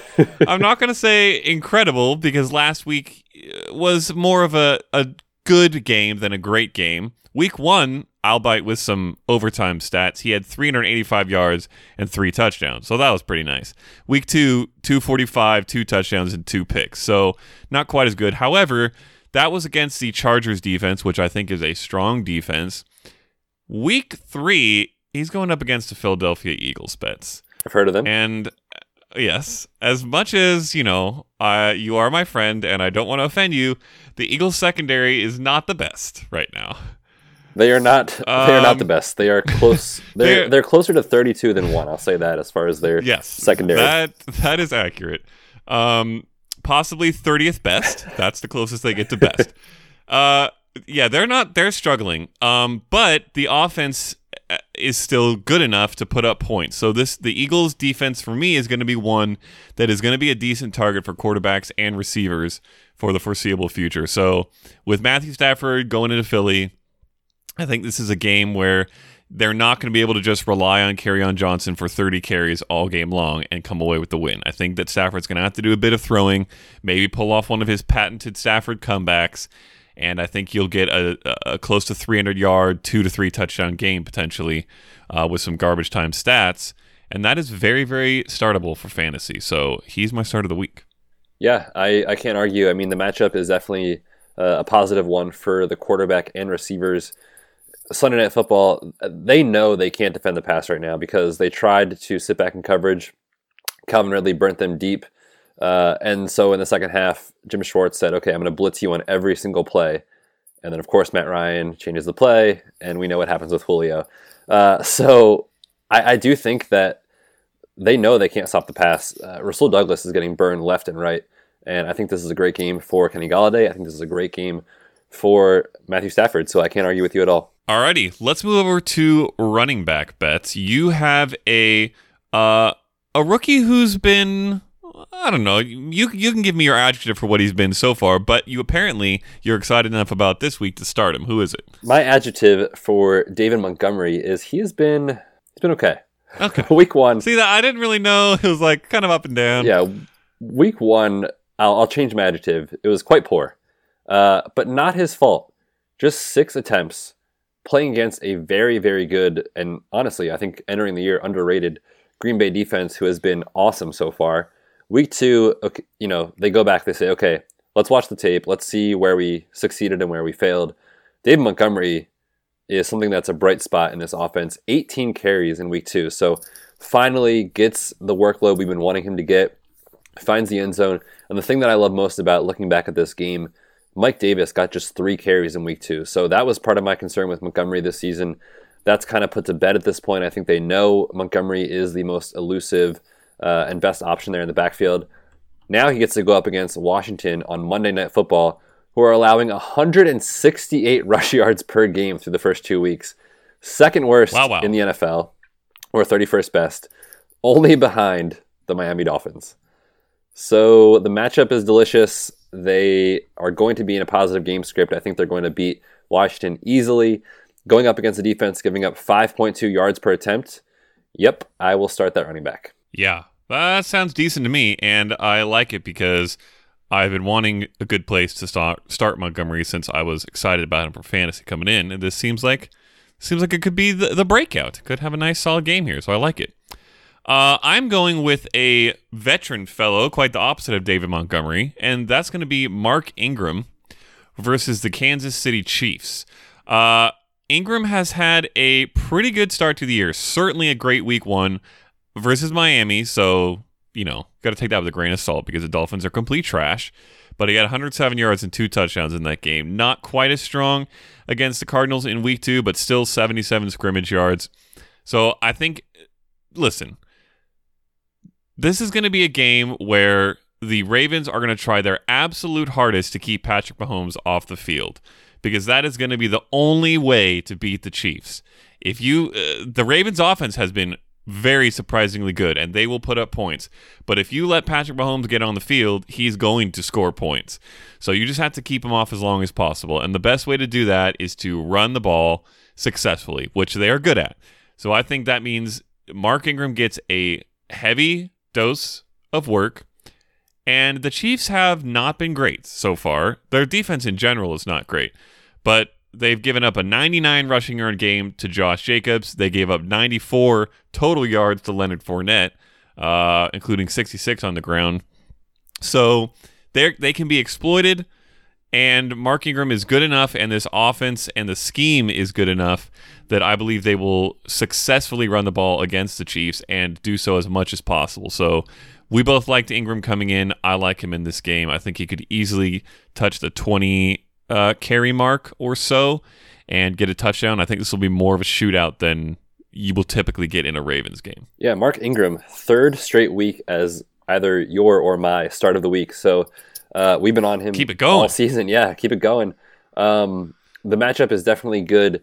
I'm not going to say incredible because last week uh, was more of a a good game than a great game. Week one, albeit with some overtime stats, he had 385 yards and three touchdowns, so that was pretty nice. Week two, 245, two touchdowns and two picks, so not quite as good. However, that was against the Chargers defense, which I think is a strong defense. Week three, he's going up against the Philadelphia Eagles Betz. I've heard of them. And uh, yes, as much as you know, uh, you are my friend, and I don't want to offend you, the Eagles secondary is not the best right now. They are not. they are not Um, the best. They are close. *laughs* They're they're- they're closer to 32 than one. I'll say that as far as their Yes, secondary. That that is accurate. Um, possibly thirtieth best. That's the closest they get to best. *laughs* uh, yeah, they're not. They're struggling. Um, but the offense is still good enough to put up points. So this the Eagles defense for me is going to be one that is going to be a decent target for quarterbacks and receivers for the foreseeable future. So with Matthew Stafford going into Philly, I think this is a game where they're not going to be able to just rely on on Johnson for 30 carries all game long and come away with the win. I think that Stafford's going to have to do a bit of throwing, maybe pull off one of his patented Stafford comebacks, and I think you'll get a, a close to 300 yard, two to three touchdown game potentially uh, with some garbage time stats. And that is very, very startable for fantasy. So he's my start of the week. Yeah, I, I can't argue. I mean, the matchup is definitely uh, a positive one for the quarterback and receivers. Sunday Night Football, they know they can't defend the pass right now because they tried to sit back in coverage. Calvin Ridley burnt them deep. Uh, and so in the second half, Jim Schwartz said, okay, I'm going to blitz you on every single play. And then, of course, Matt Ryan changes the play, and we know what happens with Julio. Uh, so I, I do think that they know they can't stop the pass. Uh, Rasul Douglas is getting burned left and right. And I think this is a great game for Kenny Golladay. I think this is a great game for Matthew Stafford. So I can't argue with you at all. Alrighty, let's move over to running back Betz. You have a uh, a rookie who's been I don't know. You you can give me your adjective for what he's been so far, but you apparently you're excited enough about this week to start him. Who is it? My adjective for David Montgomery is he has been he's been okay. Okay. *laughs* Week one, See that I didn't really know. *laughs* It was like kind of up and down. yeah, week one. I'll, I'll change my adjective. It was quite poor, uh, but not his fault. Just six attempts playing against a very, very good and honestly, I think entering the year underrated Green Bay defense who has been awesome so far. Week two, okay, you know, they go back. They say, okay, let's watch the tape. Let's see where we succeeded and where we failed. David Montgomery is something that's a bright spot in this offense. 18 carries in week two. So finally gets the workload we've been wanting him to get, finds the end zone. And the thing that I love most about looking back at this game, Mike Davis got just three carries in week two. So that was part of my concern with Montgomery this season. That's kind of put to bed at this point. I think they know Montgomery is the most elusive uh, and best option there in the backfield. Now he gets to go up against Washington on Monday Night Football, who are allowing 168 *laughs* rush yards per game through the first two weeks. second worst Wow, wow. in the NFL, or 31st best, only behind the Miami Dolphins. So the matchup is delicious. They are going to be in a positive game script. I think they're going to beat Washington easily. Going up against the defense, giving up 5.2 yards per attempt. Yep, I will start that running back. Yeah, that sounds decent to me, and I like it because I've been wanting a good place to start start Montgomery since I was excited about him for fantasy coming in, and this seems like seems like it could be the, the breakout. Could have a nice solid game here, so I like it. Uh, I'm going with a veteran fellow, quite the opposite of David Montgomery, and that's going to be Mark Ingram versus the Kansas City Chiefs. Uh, Ingram has had a pretty good start to the year, certainly a great week one versus Miami. So, you know, got to take that with a grain of salt because the Dolphins are complete trash. But he had 107 yards and two touchdowns in that game. Not quite as strong against the Cardinals in week two, but still 77 scrimmage yards. So I think, listen, this is going to be a game where the Ravens are going to try their absolute hardest to keep Patrick Mahomes off the field because that is going to be the only way to beat the Chiefs. If you uh, the Ravens offense has been very surprisingly good and they will put up points. But if you let Patrick Mahomes get on the field, he's going to score points. So you just have to keep him off as long as possible. And the best way to do that is to run the ball successfully, which they are good at. So I think that means Mark Ingram gets a heavy dose of work. And the Chiefs have not been great so far. Their defense in general is not great. But they've given up a 99 rushing yard game to Josh Jacobs. They gave up 94 total yards to Leonard Fournette, uh, including 66 on the ground. So they they can be exploited. And Mark Ingram is good enough, and this offense and the scheme is good enough that I believe they will successfully run the ball against the Chiefs and do so as much as possible. So we both liked Ingram coming in. I like him in this game. I think he could easily touch the 20 uh, carry mark or so and get a touchdown. I think this will be more of a shootout than you will typically get in a Ravens game. Yeah, Mark Ingram, third straight week as either your or my start of the week. So uh, we've been on him Keep it going. all season. Yeah, keep it going. Um, the matchup is definitely good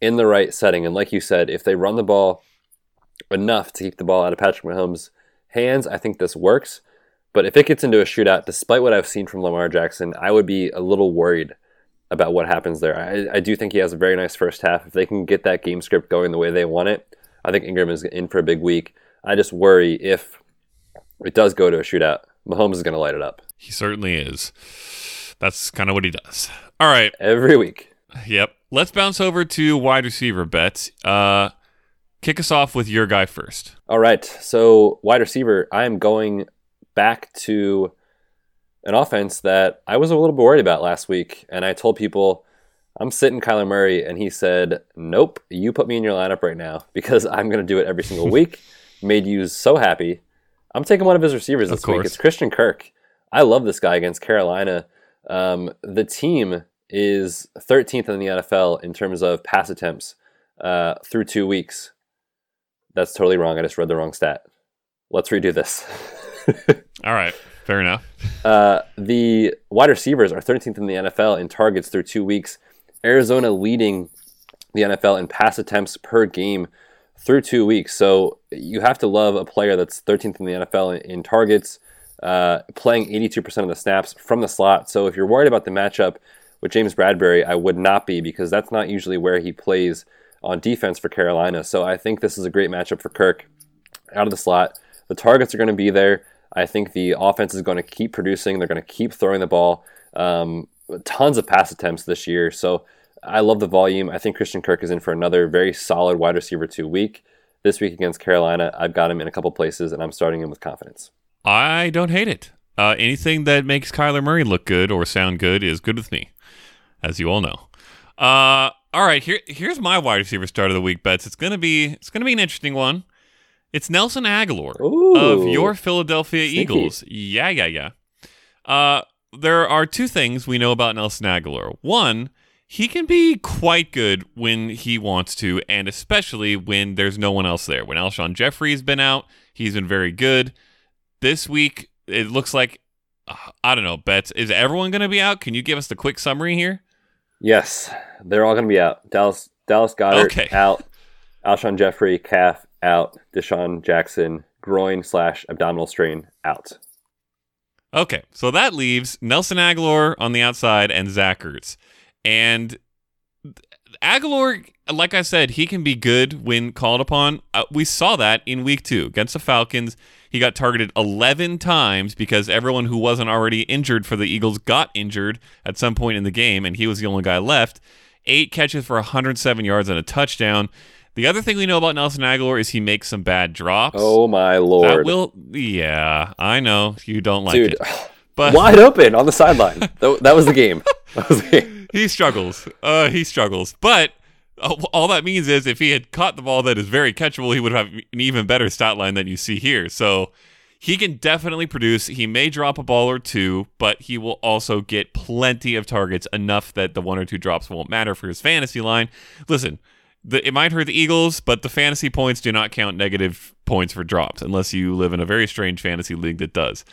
in the right setting. And like you said, if they run the ball enough to keep the ball out of Patrick Mahomes' hands, I think this works. But if it gets into a shootout, despite what I've seen from Lamar Jackson, I would be a little worried about what happens there. I, I do think he has a very nice first half. If they can get that game script going the way they want it, I think Ingram is in for a big week. I just worry if it does go to a shootout, Mahomes is going to light it up He certainly is. That's kind of what he does. All right. every week. Yep. Let's bounce over to wide receiver Betz. Uh, kick us off with your guy first. All right. So, wide receiver, I am going back to an offense that I was a little bit worried about last week. And I told people, I'm sitting Kyler Murray. And he said, Nope, you put me in your lineup right now *laughs* because I'm going to do it every single *laughs* week. Made you so happy. I'm taking one of his receivers this week. It's Christian Kirk. I love this guy against Carolina. Um, the team is 13th in the NFL in terms of pass attempts uh, through two weeks. That's totally wrong. I just read the wrong stat. Let's redo this. *laughs* All right. Fair enough. Uh, the wide receivers are 13th in the NFL in targets through two weeks. Arizona leading the NFL in pass attempts per game through two weeks. So you have to love a player that's 13th in the NFL in, in targets, uh, playing 82% of the snaps from the slot. So if you're worried about the matchup with James Bradberry, I would not be because that's not usually where he plays on defense for Carolina. So I think this is a great matchup for Kirk out of the slot. The targets are going to be there. I think the offense is going to keep producing. They're going to keep throwing the ball. Um, tons of pass attempts this year. So I love the volume. I think Christian Kirk is in for another very solid wide receiver two week. This week against Carolina, I've got him in a couple places, and I'm starting him with confidence. I don't hate it. Uh, anything that makes Kyler Murray look good or sound good is good with me, as you all know. Uh, all right, here here's my wide receiver start of the week bets. It's gonna be it's gonna be an interesting one. It's Nelson Agholor Ooh, of your Philadelphia sneaky. Eagles. Yeah, yeah, yeah. Uh, there are two things we know about Nelson Agholor. One, he can be quite good when he wants to, and especially when there's no one else there. When Alshon Jeffery's been out, he's been very good. This week, it looks like uh, I don't know. Betz is everyone going to be out? Can you give us the quick summary here? Yes, they're all going to be out. Dallas Dallas Goedert Okay. out. Alshon Jeffery calf out. DeSean Jackson groin slash abdominal strain out. Okay, so that leaves Nelson Agholor on the outside and Zach Ertz. And Agholor, like I said, he can be good when called upon. Uh, we saw that in week two against the Falcons. He got targeted 11 times because everyone who wasn't already injured for the Eagles got injured at some point in the game, and he was the only guy left. Eight catches for 107 yards and a touchdown. The other thing we know about Nelson Agholor is he makes some bad drops. Oh my lord! that will, yeah, I know you don't like dude, it, *sighs* but wide open on the sideline. *laughs* that, that was the game. *laughs* That was the game. he struggles. Uh, he struggles. But uh, all that means is if he had caught the ball that is very catchable, he would have an even better stat line than you see here. So he can definitely produce. He may drop a ball or two, but he will also get plenty of targets, enough that the one or two drops won't matter for his fantasy line. Listen, the, it might hurt the Eagles, but the fantasy points do not count negative points for drops unless you live in a very strange fantasy league that does.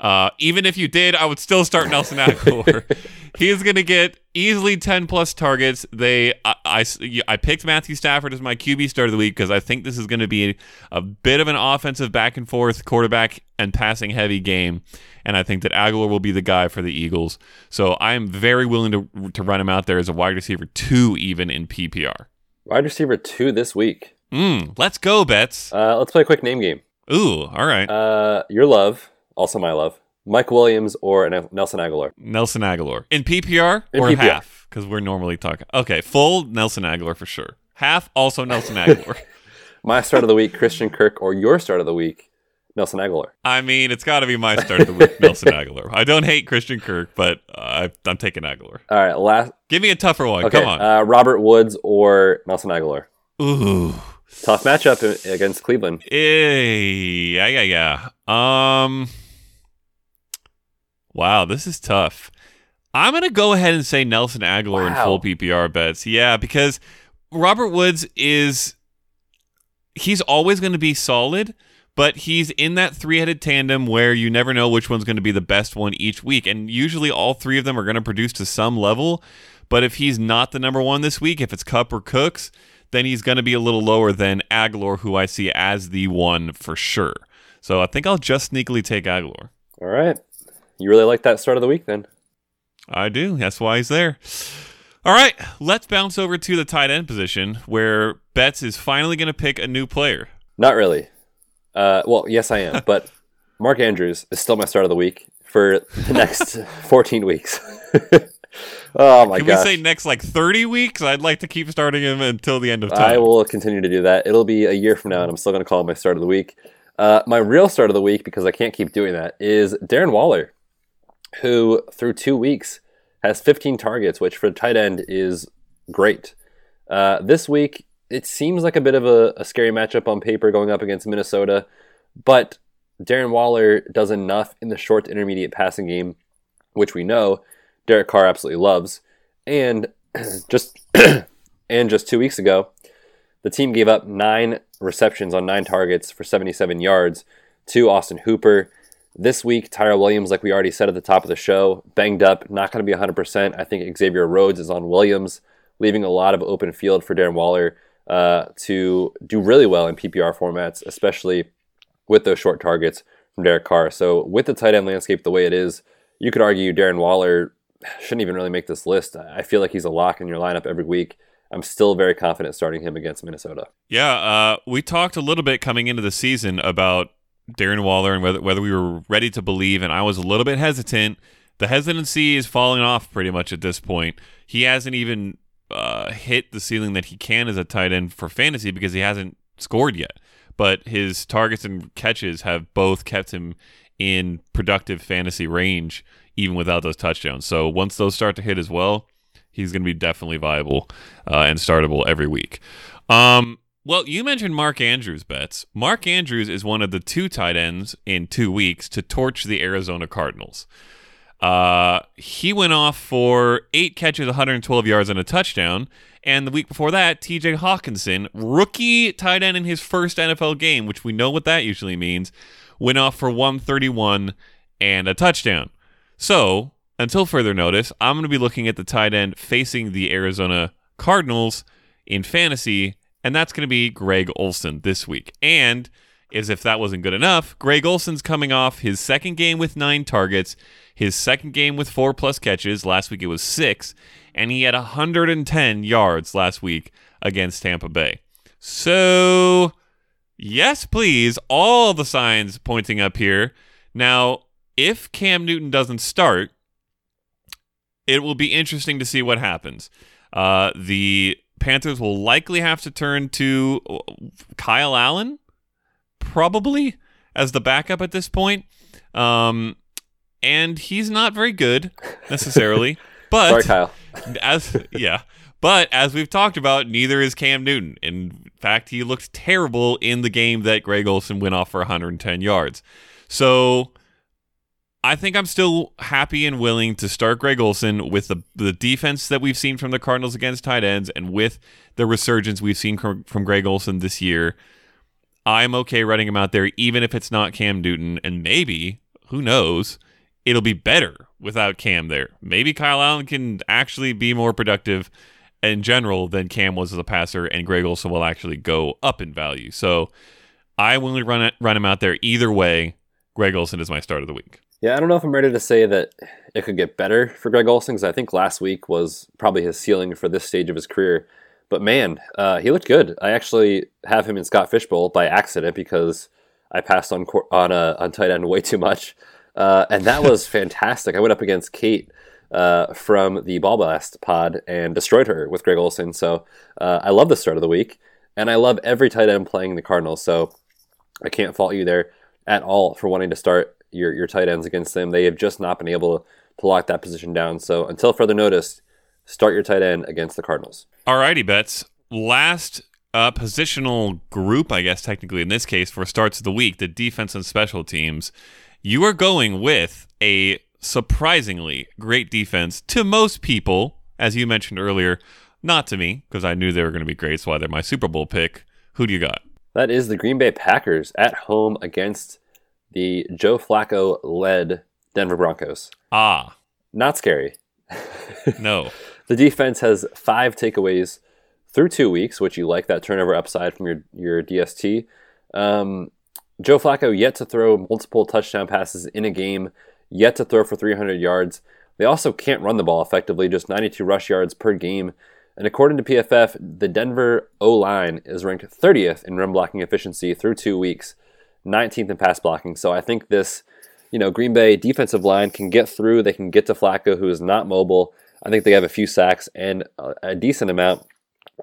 Uh, even if you did, I would still start Nelson Agholor. *laughs* he is going to get easily 10 plus targets. They, I, I, I picked Matthew Stafford as my QB start of the week because I think this is going to be a, bit of an offensive back and forth quarterback and passing heavy game. And I think that Agholor will be the guy for the Eagles. So I am very willing to, to run him out there as a wide receiver two, even in PPR. Wide receiver two this week. Mm, let's go, Betz. Uh, let's play a quick name game. Ooh, all right. Uh, your love, also my love. Mike Williams or Nelson Agholor. Nelson Agholor in PPR In or PPR. half because we're normally talking. Okay, full Nelson Agholor for sure. Half also Nelson Agholor. *laughs* My start of the week, Christian Kirk, or your start of the week, Nelson Agholor. I mean, it's got to be my start of the week, Nelson Agholor. I don't hate Christian Kirk, but uh, I'm taking Agholor. All right, last. Give me a tougher one. Okay, Come on. Uh, Robert Woods or Nelson Agholor. Ooh. Tough matchup against Cleveland. Eh, yeah, yeah, yeah. Um. Wow, this is tough. I'm gonna go ahead and say Nelson Agholor in full PPR Betz. Yeah, because Robert Woods is he's always going to be solid, but he's in that three-headed tandem where you never know which one's going to be the best one each week, and usually all three of them are going to produce to some level. But if he's not the number one this week, if it's Kupp or Cooks, then he's going to be a little lower than Agholor who I see as the one for sure. So I think I'll just sneakily take Agholor All right. You really like that start of the week then? I do. That's why he's there. All right, let's bounce over to the tight end position where Betz is finally going to pick a new player. Not really. Uh, well, yes, I am. But *laughs* Mark Andrews is still my start of the week for the next *laughs* 14 weeks. *laughs* oh my god! Can gosh. we say next like 30 weeks? I'd like to keep starting him until the end of time. I will continue to do that. It'll be a year from now, and I'm still going to call it my start of the week. Uh, my real start of the week, because I can't keep doing that, is Darren Waller, who through two weeks has 15 targets, which for tight end is great. Uh, this week, it seems like a bit of a, a scary matchup on paper going up against Minnesota, but Darren Waller does enough in the short to intermediate passing game, which we know Derek Carr absolutely loves. And *clears throat* just *clears throat* and just two weeks ago, the team gave up nine receptions on nine targets for 77 yards to Austin Hooper. This week, Tyrell Williams, like we already said at the top of the show, banged up, not going to be 100%. I think Xavier Rhodes is on Williams, leaving a lot of open field for Darren Waller uh, to do really well in PPR formats, especially with those short targets from Derek Carr. So, with the tight end landscape the way it is, you could argue Darren Waller shouldn't even really make this list. I feel like he's a lock in your lineup every week. I'm still very confident starting him against Minnesota. Yeah, uh, we talked a little bit coming into the season about Darren Waller and whether whether we were ready to believe, and I was a little bit hesitant. The hesitancy is falling off pretty much at this point. He hasn't even uh, hit the ceiling that he can as a tight end for fantasy because he hasn't scored yet. But his targets and catches have both kept him in productive fantasy range, even without those touchdowns. So once those start to hit as well, he's going to be definitely viable uh, and startable every week. Um, well, you mentioned Mark Andrews Betz. Mark Andrews is one of the two tight ends in two weeks to torch the Arizona Cardinals. Uh, he went off for eight catches, 112 yards, and a touchdown. And the week before that, TJ Hockenson, rookie tight end in his first NFL game, which we know what that usually means, went off for 131 and a touchdown. So, until further notice, I'm going to be looking at the tight end facing the Arizona Cardinals in fantasy, and that's going to be Greg Olsen this week. And as if that wasn't good enough, Greg Olsen's coming off his second game with nine targets, his second game with four plus catches. Last week it was six, and he had 110 yards last week against Tampa Bay. So, yes, please, all the signs pointing up here. Now, if Cam Newton doesn't start, it will be interesting to see what happens. Uh, the Panthers will likely have to turn to uh, Kyle Allen, probably as the backup at this point. Um, and he's not very good necessarily. *laughs* but Sorry, Kyle. as yeah, but as we've talked about, neither is Cam Newton. In fact, he looked terrible in the game that Greg Olsen went off for 110 yards. So I think I'm still happy and willing to start Greg Olsen with the the defense that we've seen from the Cardinals against tight ends and with the resurgence we've seen from, from Greg Olsen this year. I'm okay running him out there, even if it's not Cam Newton, and maybe who knows, it'll be better without Cam there. Maybe Kyle Allen can actually be more productive in general than Cam was as a passer, and Greg Olsen will actually go up in value. So I will run it, run him out there either way. Greg Olsen is my start of the week. Yeah, I don't know if I'm ready to say that it could get better for Greg Olsen because I think last week was probably his ceiling for this stage of his career. But man, uh, he looked good. I actually have him in Scott Fish Bowl by accident because I passed on cor- on uh, on tight end way too much, uh, and that was *laughs* fantastic. I went up against Kate uh, from the Ball Blast pod and destroyed her with Greg Olsen. So uh, I love the start of the week, and I love every tight end playing the Cardinals. So I can't fault you there at all for wanting to start your your tight ends against them. They have just not been able to lock that position down. So until further notice, start your tight end against the Cardinals. All righty, Betz. Last uh, positional group, I guess technically in this case, for starts of the week, the defense and special teams. You are going with a surprisingly great defense to most people, as you mentioned earlier. Not to me, because I knew they were going to be great, so why they're my Super Bowl pick. Who do you got? That is the Green Bay Packers at home against the Joe Flacco led Denver Broncos. Ah, Not scary. no. *laughs* The defense has five takeaways through two weeks, which you like that turnover upside from your, your DST. Um, Joe Flacco yet to throw multiple touchdown passes in a game, yet to throw for 300 yards. They also can't run the ball effectively, just 92 rush yards per game. And according to PFF, the Denver O line is ranked 30th in run blocking efficiency through two weeks, 19th in pass blocking. So I think this, you know, Green Bay defensive line can get through. They can get to Flacco, who is not mobile. I think they have a few sacks and a, decent amount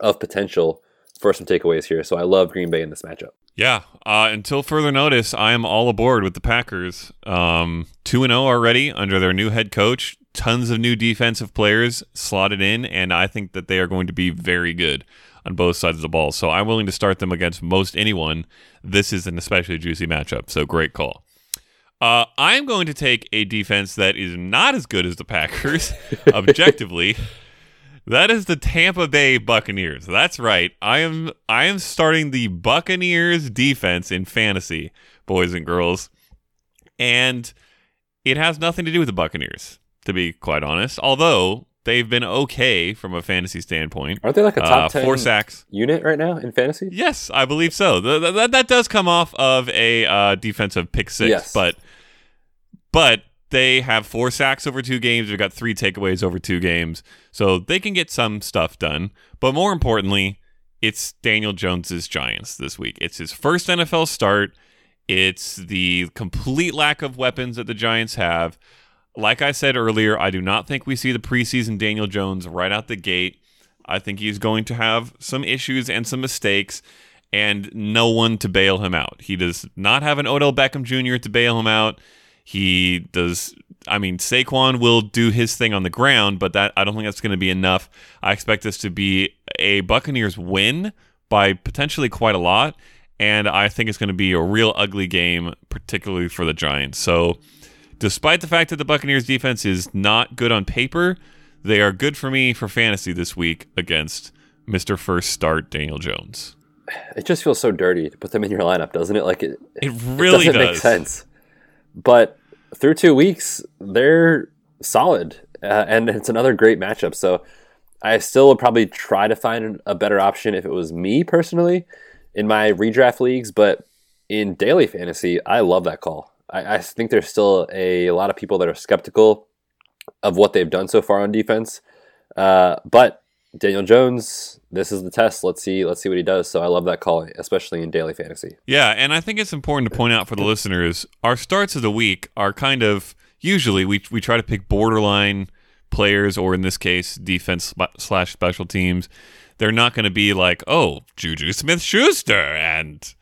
of potential for some takeaways here. So I love Green Bay in this matchup. Yeah. Uh, until further notice, I am all aboard with the Packers. Um, two and zero already under their new head coach. Tons of new defensive players slotted in, and I think that they are going to be very good on both sides of the ball. So I'm willing to start them against most anyone. This is an especially juicy matchup. So great call. Uh, I'm going to take a defense that is not as good as the Packers, *laughs* objectively. That is the Tampa Bay Buccaneers. That's right. I am I am starting the Buccaneers defense in fantasy, boys and girls. And it has nothing to do with the Buccaneers, to be quite honest. Although they've been okay from a fantasy standpoint. Aren't they like a top Uh, 10 four sacks. unit right now in fantasy? Yes, I believe so. Th- th- that that does come off of a uh, defensive pick six, Yes. but but they have four sacks over two games. They've got three takeaways over two games, so they can get some stuff done. But more importantly, it's Daniel Jones's Giants this week. It's his first NFL start. It's the complete lack of weapons that the Giants have. Like I said earlier, I do not think we see the preseason Daniel Jones right out the gate. I think he's going to have some issues and some mistakes and no one to bail him out. He does not have an Odell Beckham Jr. to bail him out. He does I mean Saquon will do his thing on the ground, but that I don't think that's going to be enough. I expect this to be a Buccaneers win by potentially quite a lot, and I think it's going to be a real ugly game particularly for the Giants. So, despite the fact that the Buccaneers defense is not good on paper, they are good for me for fantasy this week against Mr. First Start Daniel Jones. It just feels so dirty to put them in your lineup, doesn't it? Like it, It really doesn't does. make sense. But through two weeks, they're solid, uh, and it's another great matchup. So I still would probably try to find a better option if it was me personally in my redraft leagues, but in daily fantasy, I love that call. I, I think there's still a, a, lot of people that are skeptical of what they've done so far on defense. Uh, but Daniel Jones, this is the test. Let's see, let's see what he does. So I love that call, especially in daily fantasy. Yeah, and I think it's important to point out for the listeners, our starts of the week are kind of usually we we try to pick borderline players, or in this case, defense slash special teams. They're not going to be like, oh, Juju Smith Schuster and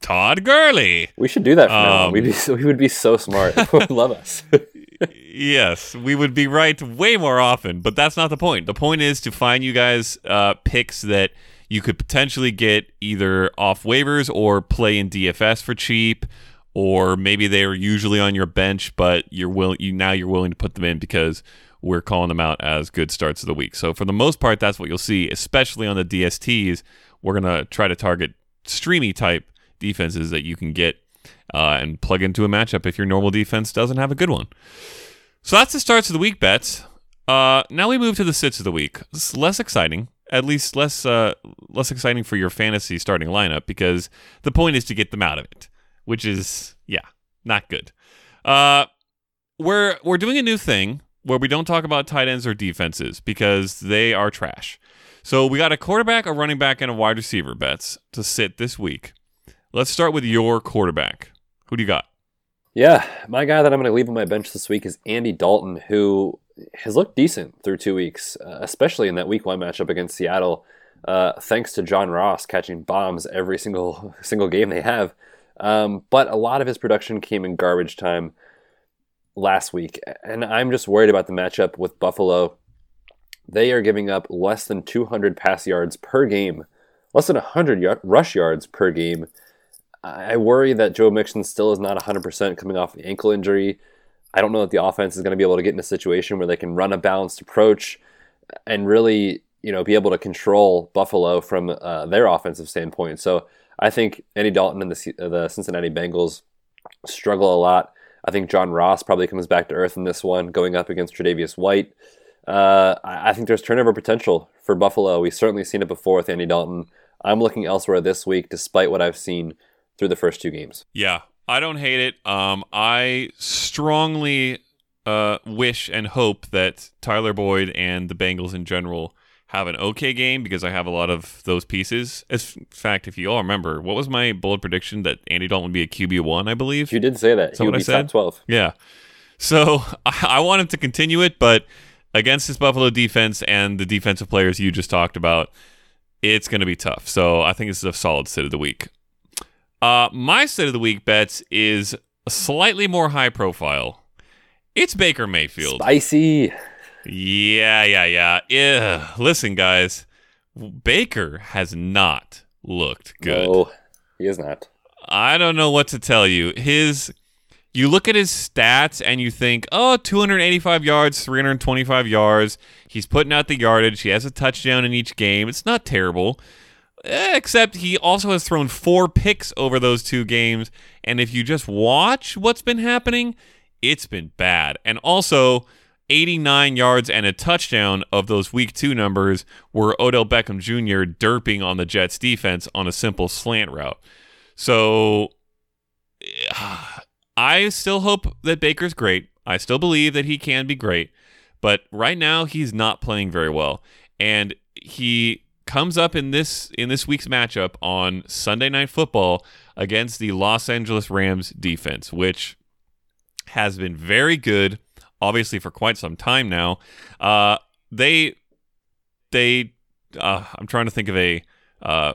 Todd Gurley. We should do that from um, now on. We'd be, we would be so smart. *laughs* love us. *laughs* yes, we would be right way more often, but that's not the point. The point is to find you guys uh, picks that you could potentially get either off waivers or play in DFS for cheap, or maybe they are usually on your bench, but you're willing you now you're willing to put them in because we're calling them out as good starts of the week. So for the most part, that's what you'll see, especially on the DSTs. We're gonna try to target streamy type defenses that you can get uh, and plug into a matchup if your normal defense doesn't have a good one. So that's the starts of the week Betz. Uh, now we move to the sits of the week. It's less exciting, at least less uh, less exciting for your fantasy starting lineup because the point is to get them out of it, which is yeah, not good. Uh, we're we're doing a new thing where we don't talk about tight ends or defenses because they are trash. So we got a quarterback, a running back, and a wide receiver Betz to sit this week. Let's start with your quarterback. Who do you got? Yeah, my guy that I'm going to leave on my bench this week is Andy Dalton, who has looked decent through two weeks, uh, especially in that week one matchup against Seattle. Uh, thanks to John Ross catching bombs every single *laughs* single game they have. Um, but a lot of his production came in garbage time last week, and I'm just worried about the matchup with Buffalo. They are giving up less than 200 pass yards per game, less than 100 y- rush yards per game. I worry that Joe Mixon still is not 100% coming off the ankle injury. I don't know that the offense is going to be able to get in a situation where they can run a balanced approach and really, you know, be able to control Buffalo from uh, their offensive standpoint. So I think Andy Dalton and the, the Cincinnati Bengals struggle a lot. I think John Ross probably comes back to earth in this one, going up against Tre'Davious White. Uh, I think there's turnover potential for Buffalo. We've certainly seen it before with Andy Dalton. I'm looking elsewhere this week, despite what I've seen through the first two games. Yeah, I don't hate it. Um, I strongly uh, wish and hope that Tyler Boyd and the Bengals in general have an okay game because I have a lot of those pieces. As in fact, if you all remember, what was my bold prediction that Andy Dalton would be a QB one? I believe you did say that. That what I said? Twelve. Yeah. So *laughs* I, I want him to continue it, but against this Buffalo defense and the defensive players you just talked about, it's going to be tough. So I think this is a solid sit of the week. Uh, my sit of the week Betz is slightly more high profile. It's Baker Mayfield. Spicy. Yeah, yeah, yeah. Yeah. Listen, guys, Baker has not looked good. No, he is not. I don't know what to tell you. His you look at his stats and you think, oh, 285 yards, 325 yards. He's putting out the yardage. He has a touchdown in each game. It's not terrible. Eh, except he also has thrown four picks over those two games. And if you just watch what's been happening, it's been bad. And also, 89 yards and a touchdown of those week two numbers were Odell Beckham Jr. derping on the Jets defense on a simple slant route. So *sighs* I still hope that Baker's great. I still believe that he can be great. But right now he's not playing very well. And he comes up in this in this week's matchup on Sunday night football against the Los Angeles Rams defense, which has been very good obviously for quite some time now. Uh, they they uh, I'm trying to think of a uh,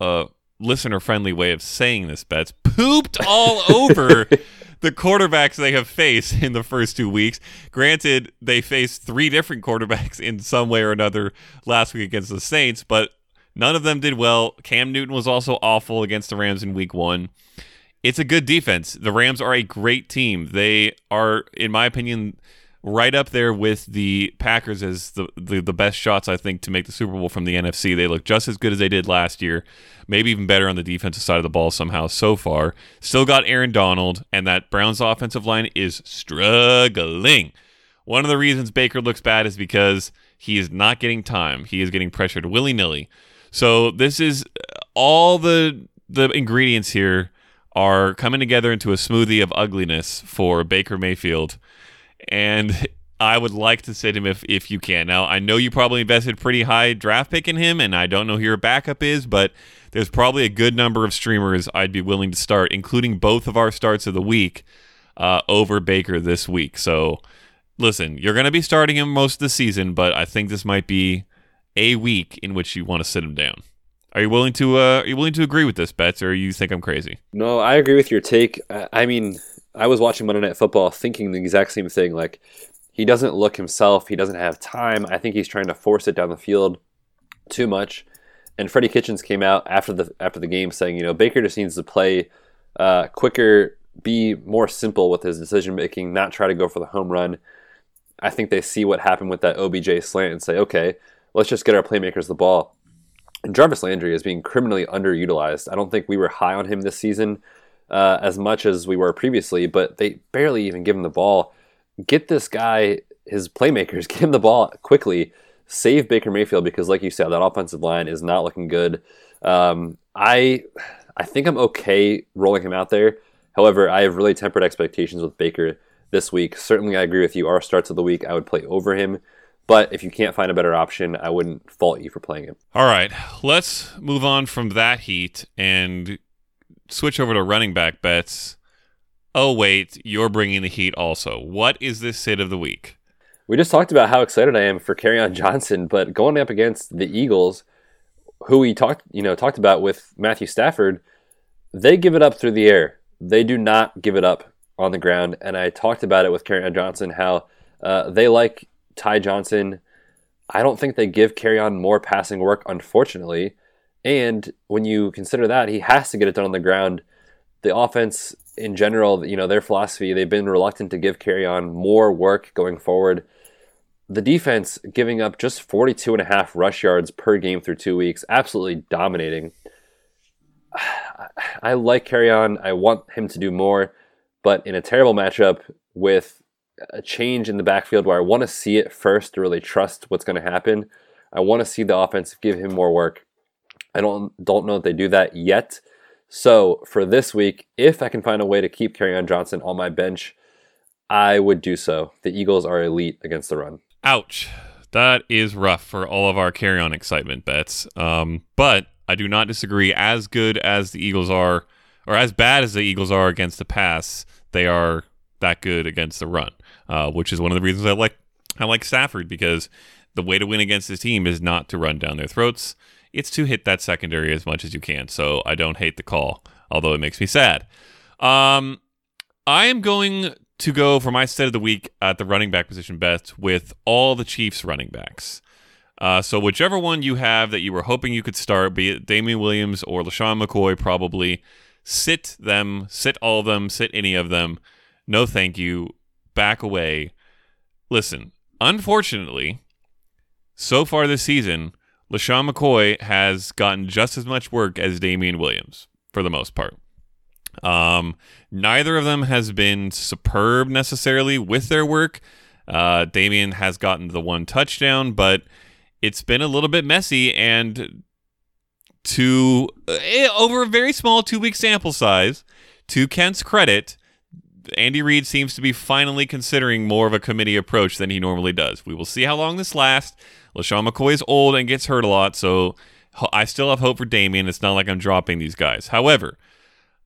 a listener friendly way of saying this. Betz pooped all over *laughs* the quarterbacks they have faced in the first two weeks. Granted, they faced three different quarterbacks in some way or another last week against the Saints, but none of them did well. Cam Newton was also awful against the Rams in week one it's a good defense. The Rams are a great team. They are, in my opinion, right up there with the Packers as the, the, the best shots I think to make the Super Bowl from the NFC. They look just as good as they did last year, maybe even better on the defensive side of the ball somehow so far. Still got Aaron Donald, and that Browns offensive line is struggling. One of the reasons Baker looks bad is because he is not getting time. He is getting pressured willy nilly. So this is uh, all the the ingredients here are coming together into a smoothie of ugliness for Baker Mayfield. And I would like to sit him if if you can. Now I know you probably invested pretty high draft pick in him, and I don't know who your backup is, but there's probably a good number of streamers I'd be willing to start, including both of our starts of the week uh, over Baker this week. So listen, you're going to be starting him most of the season, but I think this might be a week in which you want to sit him down. Are you willing to uh, are you willing to agree with this, Betz, or you think I'm crazy? No, I agree with your take. I mean, I was watching Monday Night Football thinking the exact same thing. Like, he doesn't look himself. He doesn't have time. I think he's trying to force it down the field too much. And Freddie Kitchens came out after the after the game saying, you know, Baker just needs to play uh, quicker, be more simple with his decision making, not try to go for the home run. I think they see what happened with that OBJ slant and say, okay, let's just get our playmakers the ball. And Jarvis Landry is being criminally underutilized. I don't think we were high on him this season uh, as much as we were previously, but they barely even give him the ball. Get this guy his playmakers, *laughs* get him the ball quickly, save Baker Mayfield because, like you said, that offensive line is not looking good. Um, I I think I'm okay rolling him out there. However, I have really tempered expectations with Baker this week. Certainly, I agree with you. Our starts of the week, I would play over him. But if you can't find a better option, I wouldn't fault you for playing him. All right, let's move on from that heat and switch over to running back Betz. Oh wait, you're bringing the heat also. What is this sit of the week? We just talked about how excited I am for on Johnson, but going up against the Eagles, who we talked, you know, talked about with Matthew Stafford, they give it up through the air. They do not give it up on the ground. And I talked about it with on Johnson how uh, they like Ty Johnson. I don't think they give on more passing work, unfortunately. And when you consider that, he has to get it done on the ground. The offense in general, you know, their philosophy, they've been reluctant to give Kerryon more work going forward the defense giving up just 42 and a half rush yards per game through two weeks, absolutely dominating. *sighs* I like Kerryon. I want him to do more, but in a terrible matchup with a change in the backfield where I want to see it first to really trust what's going to happen. I want to see the offense give him more work. I don't don't know that they do that yet. So for this week, if I can find a way to keep Kerryon Johnson on my bench, I would do so. The Eagles are elite against the run. Ouch. That is rough for all of our Kerryon excitement Betz. Um, but I do not disagree. As good as the Eagles are, or as bad as the Eagles are against the pass, they are that good against the run, uh, which is one of the reasons I like I like Stafford because the way to win against this team is not to run down their throats. It's to hit that secondary as much as you can. So I don't hate the call, although it makes me sad. Um, I am going to go for my set of the week at the running back position Betz with all the Chiefs running backs. Uh, so whichever one you have that you were hoping you could start, be it Damien Williams or LeSean McCoy, probably sit them, sit all of them, sit any of them. No, thank you. Back away. Listen, unfortunately, so far this season, LeSean McCoy has gotten just as much work as Damien Williams for the most part. Um, neither of them has been superb necessarily with their work. Uh, Damien has gotten the one touchdown, but it's been a little bit messy and to uh, over a very small two week sample size, to Kent's credit, Andy Reid seems to be finally considering more of a committee approach than he normally does. We will see how long this lasts. LeSean McCoy is old and gets hurt a lot, so I still have hope for Damien. It's not like I'm dropping these guys. However,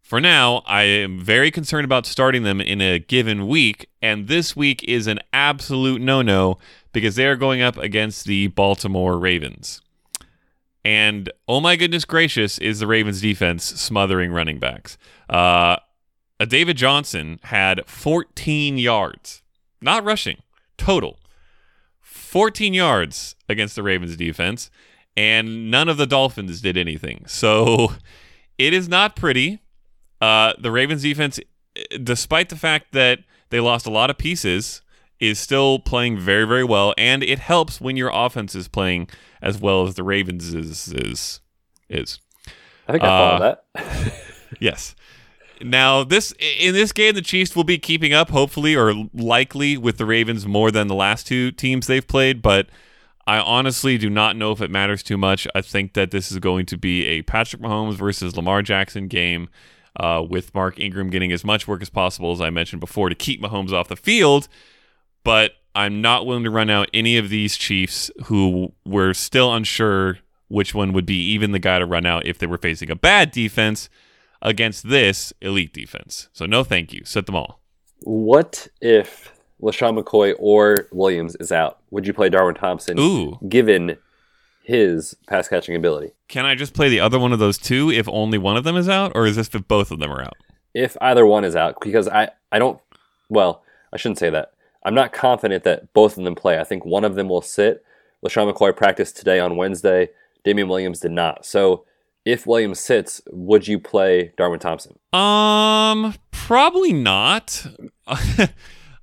for now, I am very concerned about starting them in a given week, and this week is an absolute no no because they are going up against the Baltimore Ravens. And oh my goodness gracious, is the Ravens defense smothering running backs. Uh, David Johnson had 14 yards, not rushing, total. 14 yards against the Ravens defense, and none of the Dolphins did anything. So it is not pretty. Uh, the Ravens defense, despite the fact that they lost a lot of pieces, is still playing very, very well, and it helps when your offense is playing as well as the Ravens is is is. I think I follow uh, that. *laughs* yes. Now, this in this game, the Chiefs will be keeping up, hopefully or likely, with the Ravens more than the last two teams they've played. But I honestly do not know if it matters too much. I think that this is going to be a Patrick Mahomes versus Lamar Jackson game, uh, with Mark Ingram getting as much work as possible, as I mentioned before, to keep Mahomes off the field. But I'm not willing to run out any of these Chiefs who were still unsure which one would be even the guy to run out if they were facing a bad defense against this elite defense. So no thank you. Set them all. What if LeSean McCoy or Williams is out? Would you play Darwin Thompson Ooh. given his pass catching ability? Can I just play the other one of those two if only one of them is out, or is this if both of them are out? If either one is out, because I, I don't, well, I shouldn't say that. I'm not confident that both of them play. I think one of them will sit. LeSean McCoy practiced today on Wednesday. Damien Williams did not. So if Williams sits, would you play Darwin Thompson? Um, probably not. *laughs*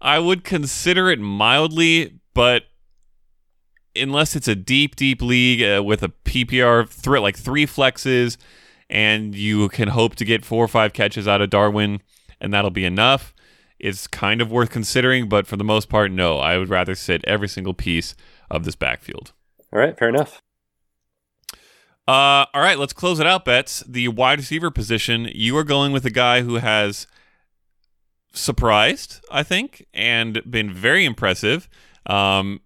I would consider it mildly, but unless it's a deep, deep league uh, with a PPR threat like three flexes, and you can hope to get four or five catches out of Darwin, and that'll be enough. It's kind of worth considering, but for the most part, no. I would rather sit every single piece of this backfield. All right, fair enough. Uh, all right, let's close it out, Betz. The wide receiver position, you are going with a guy who has surprised, I think, and been very impressive. Um,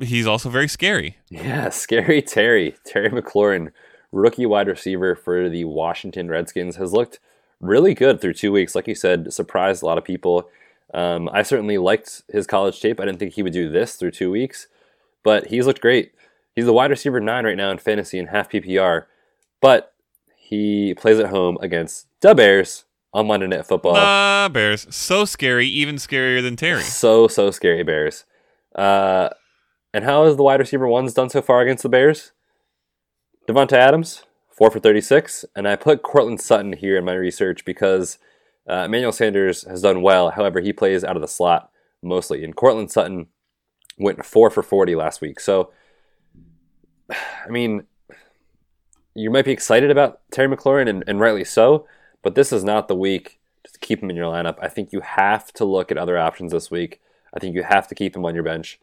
he's also very scary. Yeah, *laughs* scary Terry. Terry McLaurin, rookie wide receiver for the Washington Redskins, has looked really good through two weeks. Like you said, surprised a lot of people. Um, I certainly liked his college tape. I didn't think he would do this through two weeks, but he's looked great. He's the wide receiver nine right now in fantasy and half PPR, but he plays at home against the Bears on Monday Night Football. Ah, Bears. So scary, even scarier than Terry. *laughs* So so scary Bears. Uh, and how has the wide receiver ones done so far against the Bears? Davante Adams, four for thirty-six, and I put Courtland Sutton here in my research because uh, Emmanuel Sanders has done well. However, he plays out of the slot mostly, and Courtland Sutton went four for forty last week. So, *sighs* I mean, you might be excited about Terry McLaurin, and, and rightly so, but this is not the week to keep him in your lineup. I think you have to look at other options this week. I think you have to keep him on your bench.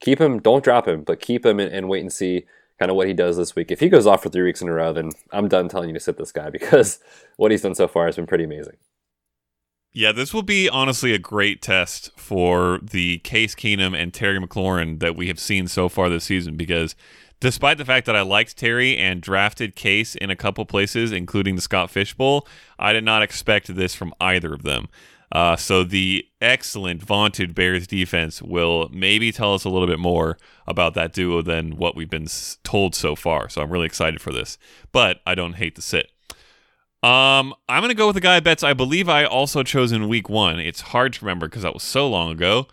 Keep him, don't drop him, but keep him and, and wait and see kind of what he does this week. If he goes off for three weeks in a row, then I'm done telling you to sit this guy *laughs* because what he's done so far has been pretty amazing. Yeah, this will be honestly a great test for the Case Keenum and Terry McLaurin that we have seen so far this season because despite the fact that I liked Terry and drafted Case in a couple places, including the Scott Fish Bowl, I did not expect this from either of them. Uh, so the excellent, vaunted Bears defense will maybe tell us a little bit more about that duo than what we've been told so far. So I'm really excited for this, but I don't hate the sit. Um, I'm gonna go with the guy Betz I believe I also chose in week one. It's hard to remember because that was so long ago,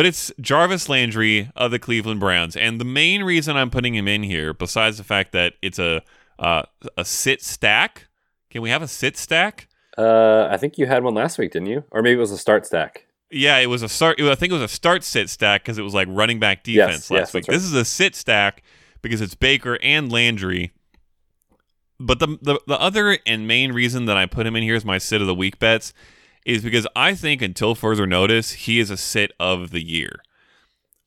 but it's Jarvis Landry of the Cleveland Browns, and the main reason I'm putting him in here, besides the fact that it's a uh, a sit stack. Can we have a sit stack? Uh, I think you had one last week, didn't you? Or maybe it was a start stack. Yeah, it was a start. I think it was a start sit stack because it was like running back defense Yes, last yes, week. right. This is a sit stack because it's Baker and Landry. But the, the the other and main reason that I put him in here is my sit of the week Betz is because I think until further notice he is a sit of the year.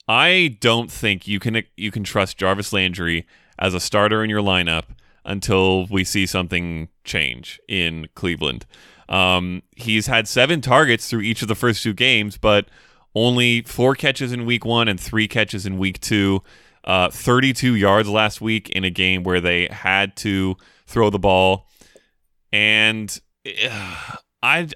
I don't think you can you can trust Jarvis Landry as a starter in your lineup until we see something change in Cleveland. Um, he's had seven targets through each of the first two games, but only four catches in week one and three catches in week two. Uh, 32 yards last week in a game where they had to throw the ball. And uh, *sighs* I.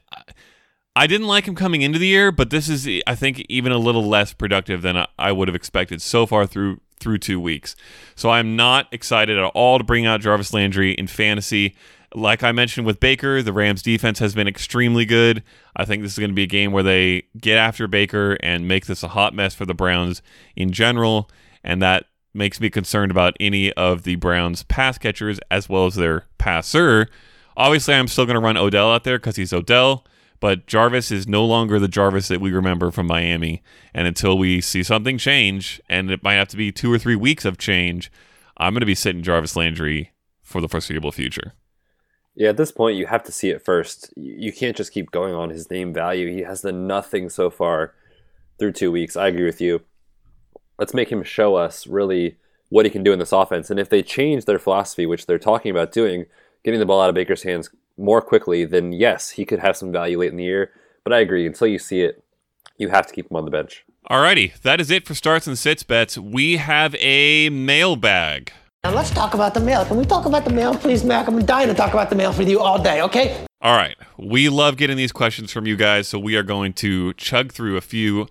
I didn't like him coming into the year, but this is, I think, even a little less productive than I- would have expected so far through through two weeks. So I'm not excited at all to bring out Jarvis Landry in fantasy. Like I mentioned with Baker, the Rams defense has been extremely good. I think this is going to be a game where they get after Baker and make this a hot mess for the Browns in general, and that makes me concerned about any of the Browns pass catchers as well as their passer. Obviously, I'm still going to run Odell out there because he's Odell, but Jarvis is no longer the Jarvis that we remember from Miami. And until we see something change, and it might have to be two or three weeks of change, I'm going to be sitting Jarvis Landry for the foreseeable future. Yeah, at this point, you have to see it first. You can't just keep going on his name value. He has done nothing so far through two weeks. I agree with you. Let's make him show us really what he can do in this offense. And if they change their philosophy, which they're talking about doing, getting the ball out of Baker's hands more quickly, then yes, he could have some value late in the year. But I agree, until you see it, you have to keep him on the bench. Alrighty, that is it for starts and sits Betz. We have a mailbag. Now let's talk about the mail. Can we talk about the mail, please, Mac? I'm dying to talk about the mail with you all day, okay? All right. We love getting these questions from you guys, so we are going to chug through a few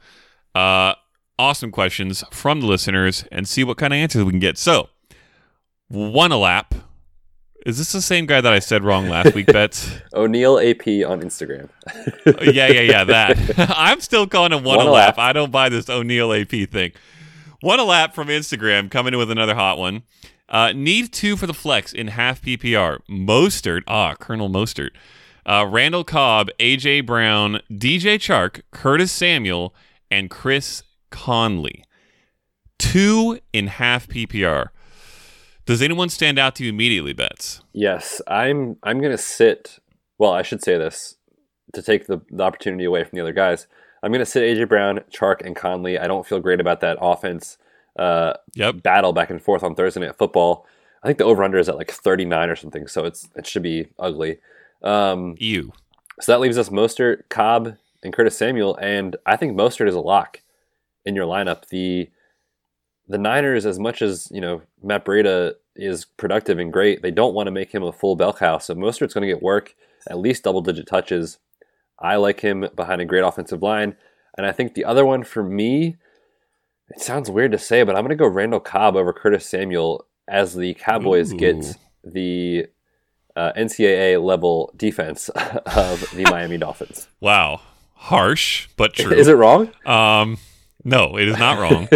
uh, awesome questions from the listeners and see what kind of answers we can get. So, one a lap. Is this the same guy that I said wrong last week, Betz? *laughs* O'Neill AP on Instagram. yeah, yeah, yeah, that. *laughs* *laughs* I'm still calling him one, One a lap. I don't buy this O'Neill AP thing. One a lap from Instagram coming in with another hot one. Uh, need two for the flex in half PPR. Mostert, ah, Colonel Mostert. Uh, Randall Cobb, AJ Brown, DJ Chark, Curtis Samuel, and Chris Conley. Two in half PPR. Does anyone stand out to you immediately, Betz? Yes, I'm. I'm gonna sit. Well, I should say this to take the, the opportunity away from the other guys. I'm gonna sit AJ Brown, Chark, and Conley. I don't feel great about that offense uh, Yep. battle back and forth on Thursday Night Football. I think the over under is at like 39 or something, so it's it should be ugly. Um, You. so that leaves us Mostert, Cobb, and Curtis Samuel, and I think Mostert is a lock in your lineup. The the Niners, as much as you know, Matt Breida is productive and great, they don't want to make him a full bell cow. So Mostert's going to get work, at least double digit touches. I like him behind a great offensive line, and I think the other one for me, it sounds weird to say, but I'm going to go Randall Cobb over Curtis Samuel as the Cowboys Ooh. get the uh, NCAA level defense *laughs* of the *laughs* Miami Dolphins. Wow. Harsh, but *laughs* true. Is it wrong? Um, no, it is not wrong.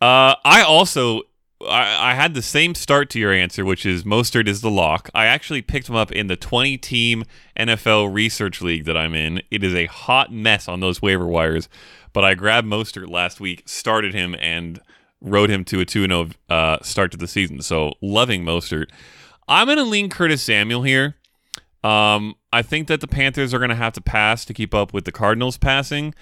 Uh, I also I, I had the same start to your answer, which is Mostert is the lock. I actually picked him up in the 20 team NFL research league that I'm in. It is a hot mess on those waiver wires, but I grabbed Mostert last week, started him, and rode him to a 2 0 uh, start to the season. So loving Mostert. I'm going to lean Curtis Samuel here. Um, I think that the Panthers are going to have to pass to keep up with the Cardinals passing.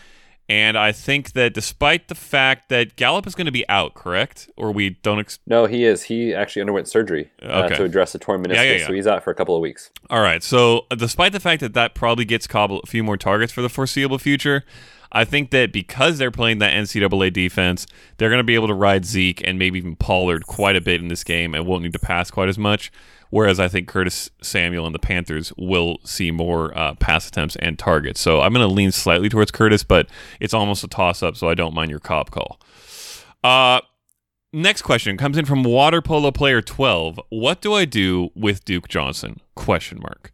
And I think that despite the fact that Gallup is going to be out, correct? Or we don't. Ex- No, he is. He actually underwent surgery uh, Okay. to address a torn meniscus, Yeah, yeah, yeah. so he's out for a couple of weeks. All right. So, uh, despite the fact that that probably gets Cobb a few more targets for the foreseeable future, I think that because they're playing that NCAA defense, they're going to be able to ride Zeke and maybe even Pollard quite a bit in this game and won't need to pass quite as much. Whereas I think Curtis Samuel and the Panthers will see more uh, pass attempts and targets. So I'm going to lean slightly towards Curtis, but it's almost a toss up, so I don't mind your Cobb call. Uh, Next question comes in from Water Polo Player 12. What do I do with Duke Johnson? Question mark.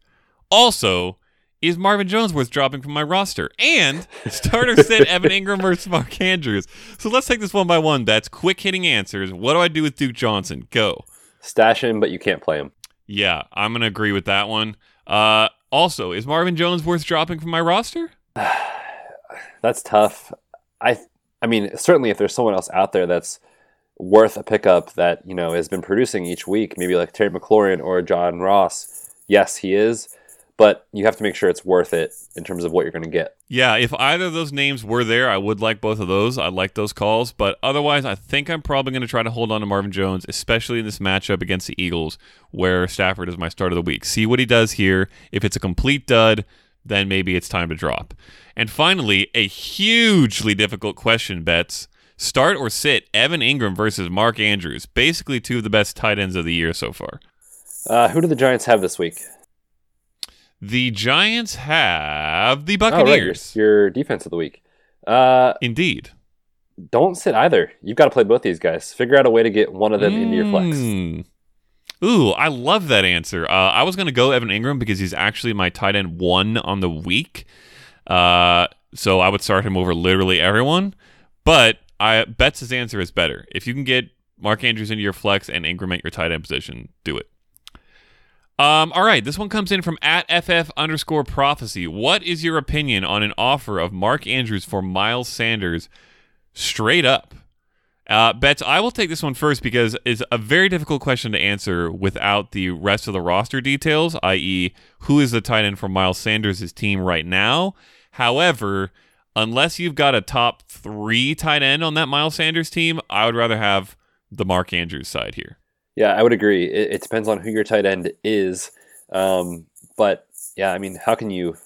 Also, is Marvin Jones worth dropping from my roster? And starter sit Evan *laughs* Engram versus Mark Andrews. So let's take this one by one. That's quick hitting answers. What do I do with Duke Johnson? Go. Stash him, but you can't play him. Yeah, I'm gonna agree with that one. Uh, also, is Marvin Jones worth dropping from my roster? *sighs* That's tough. I I mean, certainly if there's someone else out there that's worth a pickup that, you know, has been producing each week, maybe like Terry McLaurin or John Ross, yes, he is. But you have to make sure it's worth it in terms of what you're going to get. Yeah, if either of those names were there, I would like both of those. I like those calls, but otherwise, I think I'm probably going to try to hold on to Marvin Jones, especially in this matchup against the Eagles, where Stafford is my start of the week. See what he does here. If it's a complete dud, then maybe it's time to drop. And finally, a hugely difficult question, Betz. Start or sit Evan Engram versus Mark Andrews, basically two of the best tight ends of the year so far. Uh, who do the Giants have this week? The Giants have the Oh, right, your, Buccaneers. your defense of the week. Uh, Indeed. don't sit either. You've got to play both these guys. Figure out a way to get one of them into your flex. Mm. Ooh, I love that answer. Uh, I was going to go Evan Engram because he's actually my tight end one on the week. Uh, so I would start him over literally everyone. But I Betz his answer is better. If you can get Mark Andrews into your flex and Engram at your tight end position, do it. Um, all right, this one comes in from at ff underscore prophecy. What is your opinion on an offer of Mark Andrews for Miles Sanders straight up? Uh, Betz, I will take this one first because it's a very difficult question to answer without the rest of the roster details, i.e., who is the tight end for Miles Sanders' team right now. However, unless you've got a top three tight end on that Miles Sanders team, I would rather have the Mark Andrews side here. Yeah, I would agree. It, it depends on who your tight end is, um, but yeah, I mean, how can you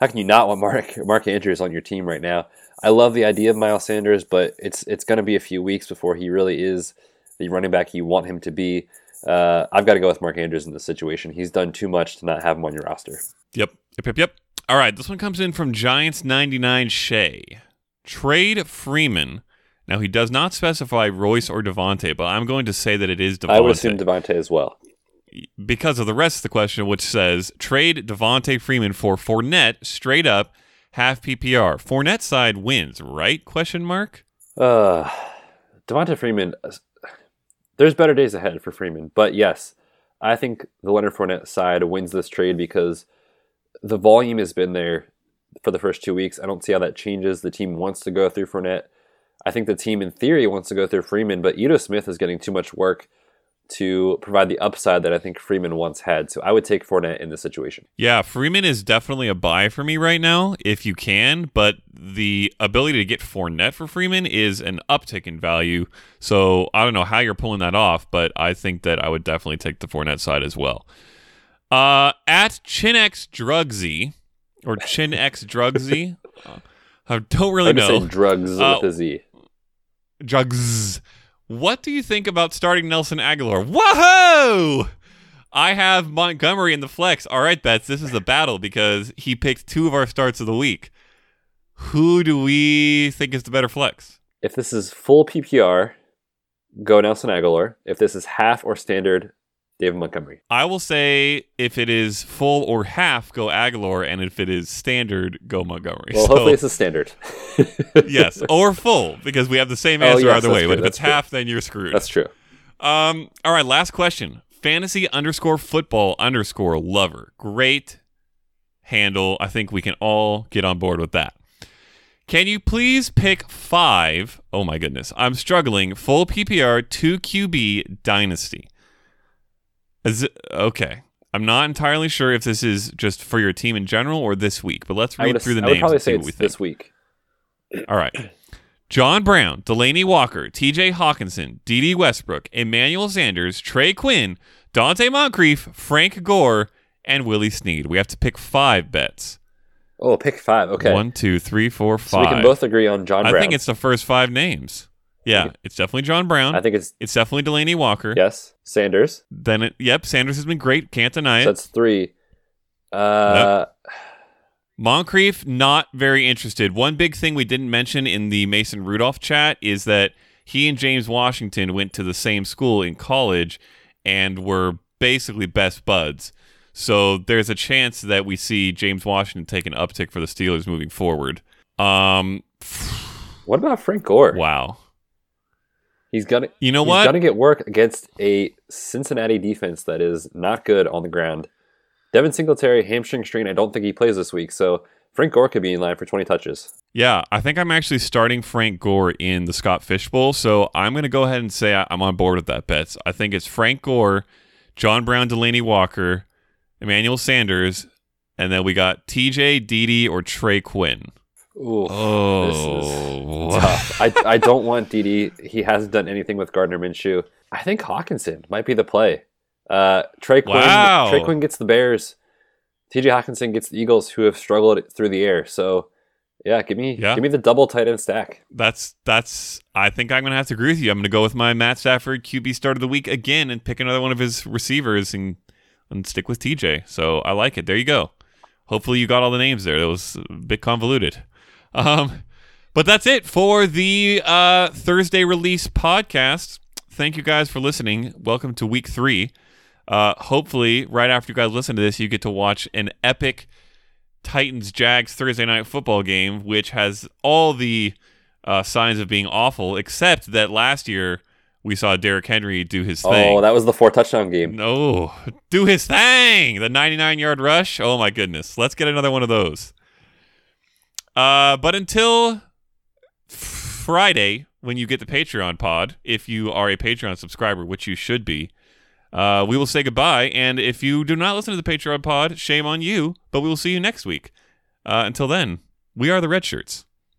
how can you not want Mark Mark Andrews on your team right now? I love the idea of Miles Sanders, but it's it's going to be a few weeks before he really is the running back you want him to be. Uh, I've got to go with Mark Andrews in this situation. He's done too much to not have him on your roster. Yep. Yep. Yep. Yep. All right. This one comes in from Giants 99 Shay. Trade Freeman. Now, he does not specify Royce or Devonta, but I'm going to say that it is Devonta. I would assume Devonta as well. because of the rest of the question, which says trade Devonta Freeman for Fournette straight up half PPR. Fournette side wins, right? Question mark. Uh, Devonta Freeman. There's better days ahead for Freeman, but yes, I think the Leonard Fournette side wins this trade because the volume has been there for the first two weeks. I don't see how that changes. The team wants to go through Fournette. I think the team, in theory, wants to go through Freeman, but Ito Smith is getting too much work to provide the upside that I think Freeman once had. So I would take Fournette in this situation. Yeah, Freeman is definitely a buy for me right now, if you can. But the ability to get Fournette for Freeman is an uptick in value. So I don't know how you're pulling that off, but I think that I would definitely take the Fournette side as well. Uh, at ChinX Drugsy or ChinX Drugsy, *laughs* I don't really I would know. drugs Uh, with a Z. Drugs. What do you think about starting Nelson Agholor? Whoa! I have Montgomery in the flex. All right, Bets, this is a battle because he picked two of our starts of the week. Who do we think is the better flex? If this is full PPR, go Nelson Agholor. If this is half or standard, David Montgomery. I will say if it is full or half, go Agholor, and if it is standard, go Montgomery. Well, So- hopefully it's is standard. *laughs* yes, or full because we have the same Oh, answer yes, either way. true, But if it's true. half, then you're screwed. That's true. Um, all right, last question. Fantasy underscore football underscore lover. Great handle. I think we can all get on board with that. Can you please pick five? Oh my goodness. I'm struggling. Full PPR 2 QB dynasty. Is it, okay. I'm not entirely sure if this is just for your team in general or this week, but let's read through the I names probably and see say what we think. this week. *clears throat* All right. John Brown, Delanie Walker, TJ Hockenson, Dede Westbrook, Emmanuel Sanders, Trey Quinn, Donte Moncrief, Frank Gore, and Willie Snead. We have to pick five Betz. Oh, pick five. Okay. One, two, three, four, five. so we can both agree on John I think it's the first five names. Yeah, it's definitely John Brown. I think it's it's definitely Delanie Walker. yes. Sanders. Then it, yep, Sanders has been great. Can't deny it. So that's three. Uh, Moncrief, not very interested. One big thing we didn't mention in the Mason Rudolph chat is that he and James Washington went to the same school in college and were basically best buds. So there's a chance that we see James Washington take an uptick for the Steelers moving forward. Um, *sighs* what about Frank Gore? wow. He's gonna. You know he's what? gonna get work against a Cincinnati defense that is not good on the ground. Devin Singletary hamstring strain. I don't think he plays this week. So Frank Gore could be in line for 20 touches. Yeah, I think I'm actually starting Frank Gore in the Scott Fish Bowl, so I'm going to go ahead and say I- I'm on board with that bet. I think it's Frank Gore, John Brown, Delanie Walker, Emmanuel Sanders, and then we got TJ, Dede, or Trey Quinn. Ooh, Oh, tough. I, I don't want Dede. He hasn't done anything with Gardner Minshew. I think Hockenson might be the play. Uh, Trey Quinn. Wow. Trey Quinn gets the Bears. T.J. Hockenson gets the Eagles, who have struggled through the air. So, yeah, give me Yeah. give me the double tight end stack. that's that's. I think I'm going to have to agree with you. I'm going to go with my Matt Stafford QB start of the week again and pick another one of his receivers and and stick with TJ. So I like it. There you go. Hopefully you got all the names there. That was a bit convoluted. Um, but that's it for the uh, Thursday release podcast. Thank you guys for listening. Welcome to week three. Uh, hopefully, right after you guys listen to this, you get to watch an epic Titans Jags Thursday night football game, which has all the uh, signs of being awful, except that last year we saw Derrick Henry do his thing. Oh, that was the four touchdown game. No, do his thing. The 99 yard rush. Oh my goodness. Let's get another one of those. Uh, but until Friday, when you get the Patreon pod, if you are a Patreon subscriber, which you should be, uh, we will say goodbye. And if you do not listen to the Patreon pod, shame on you, but we will see you next week. Uh, until then, we are the Redshirts.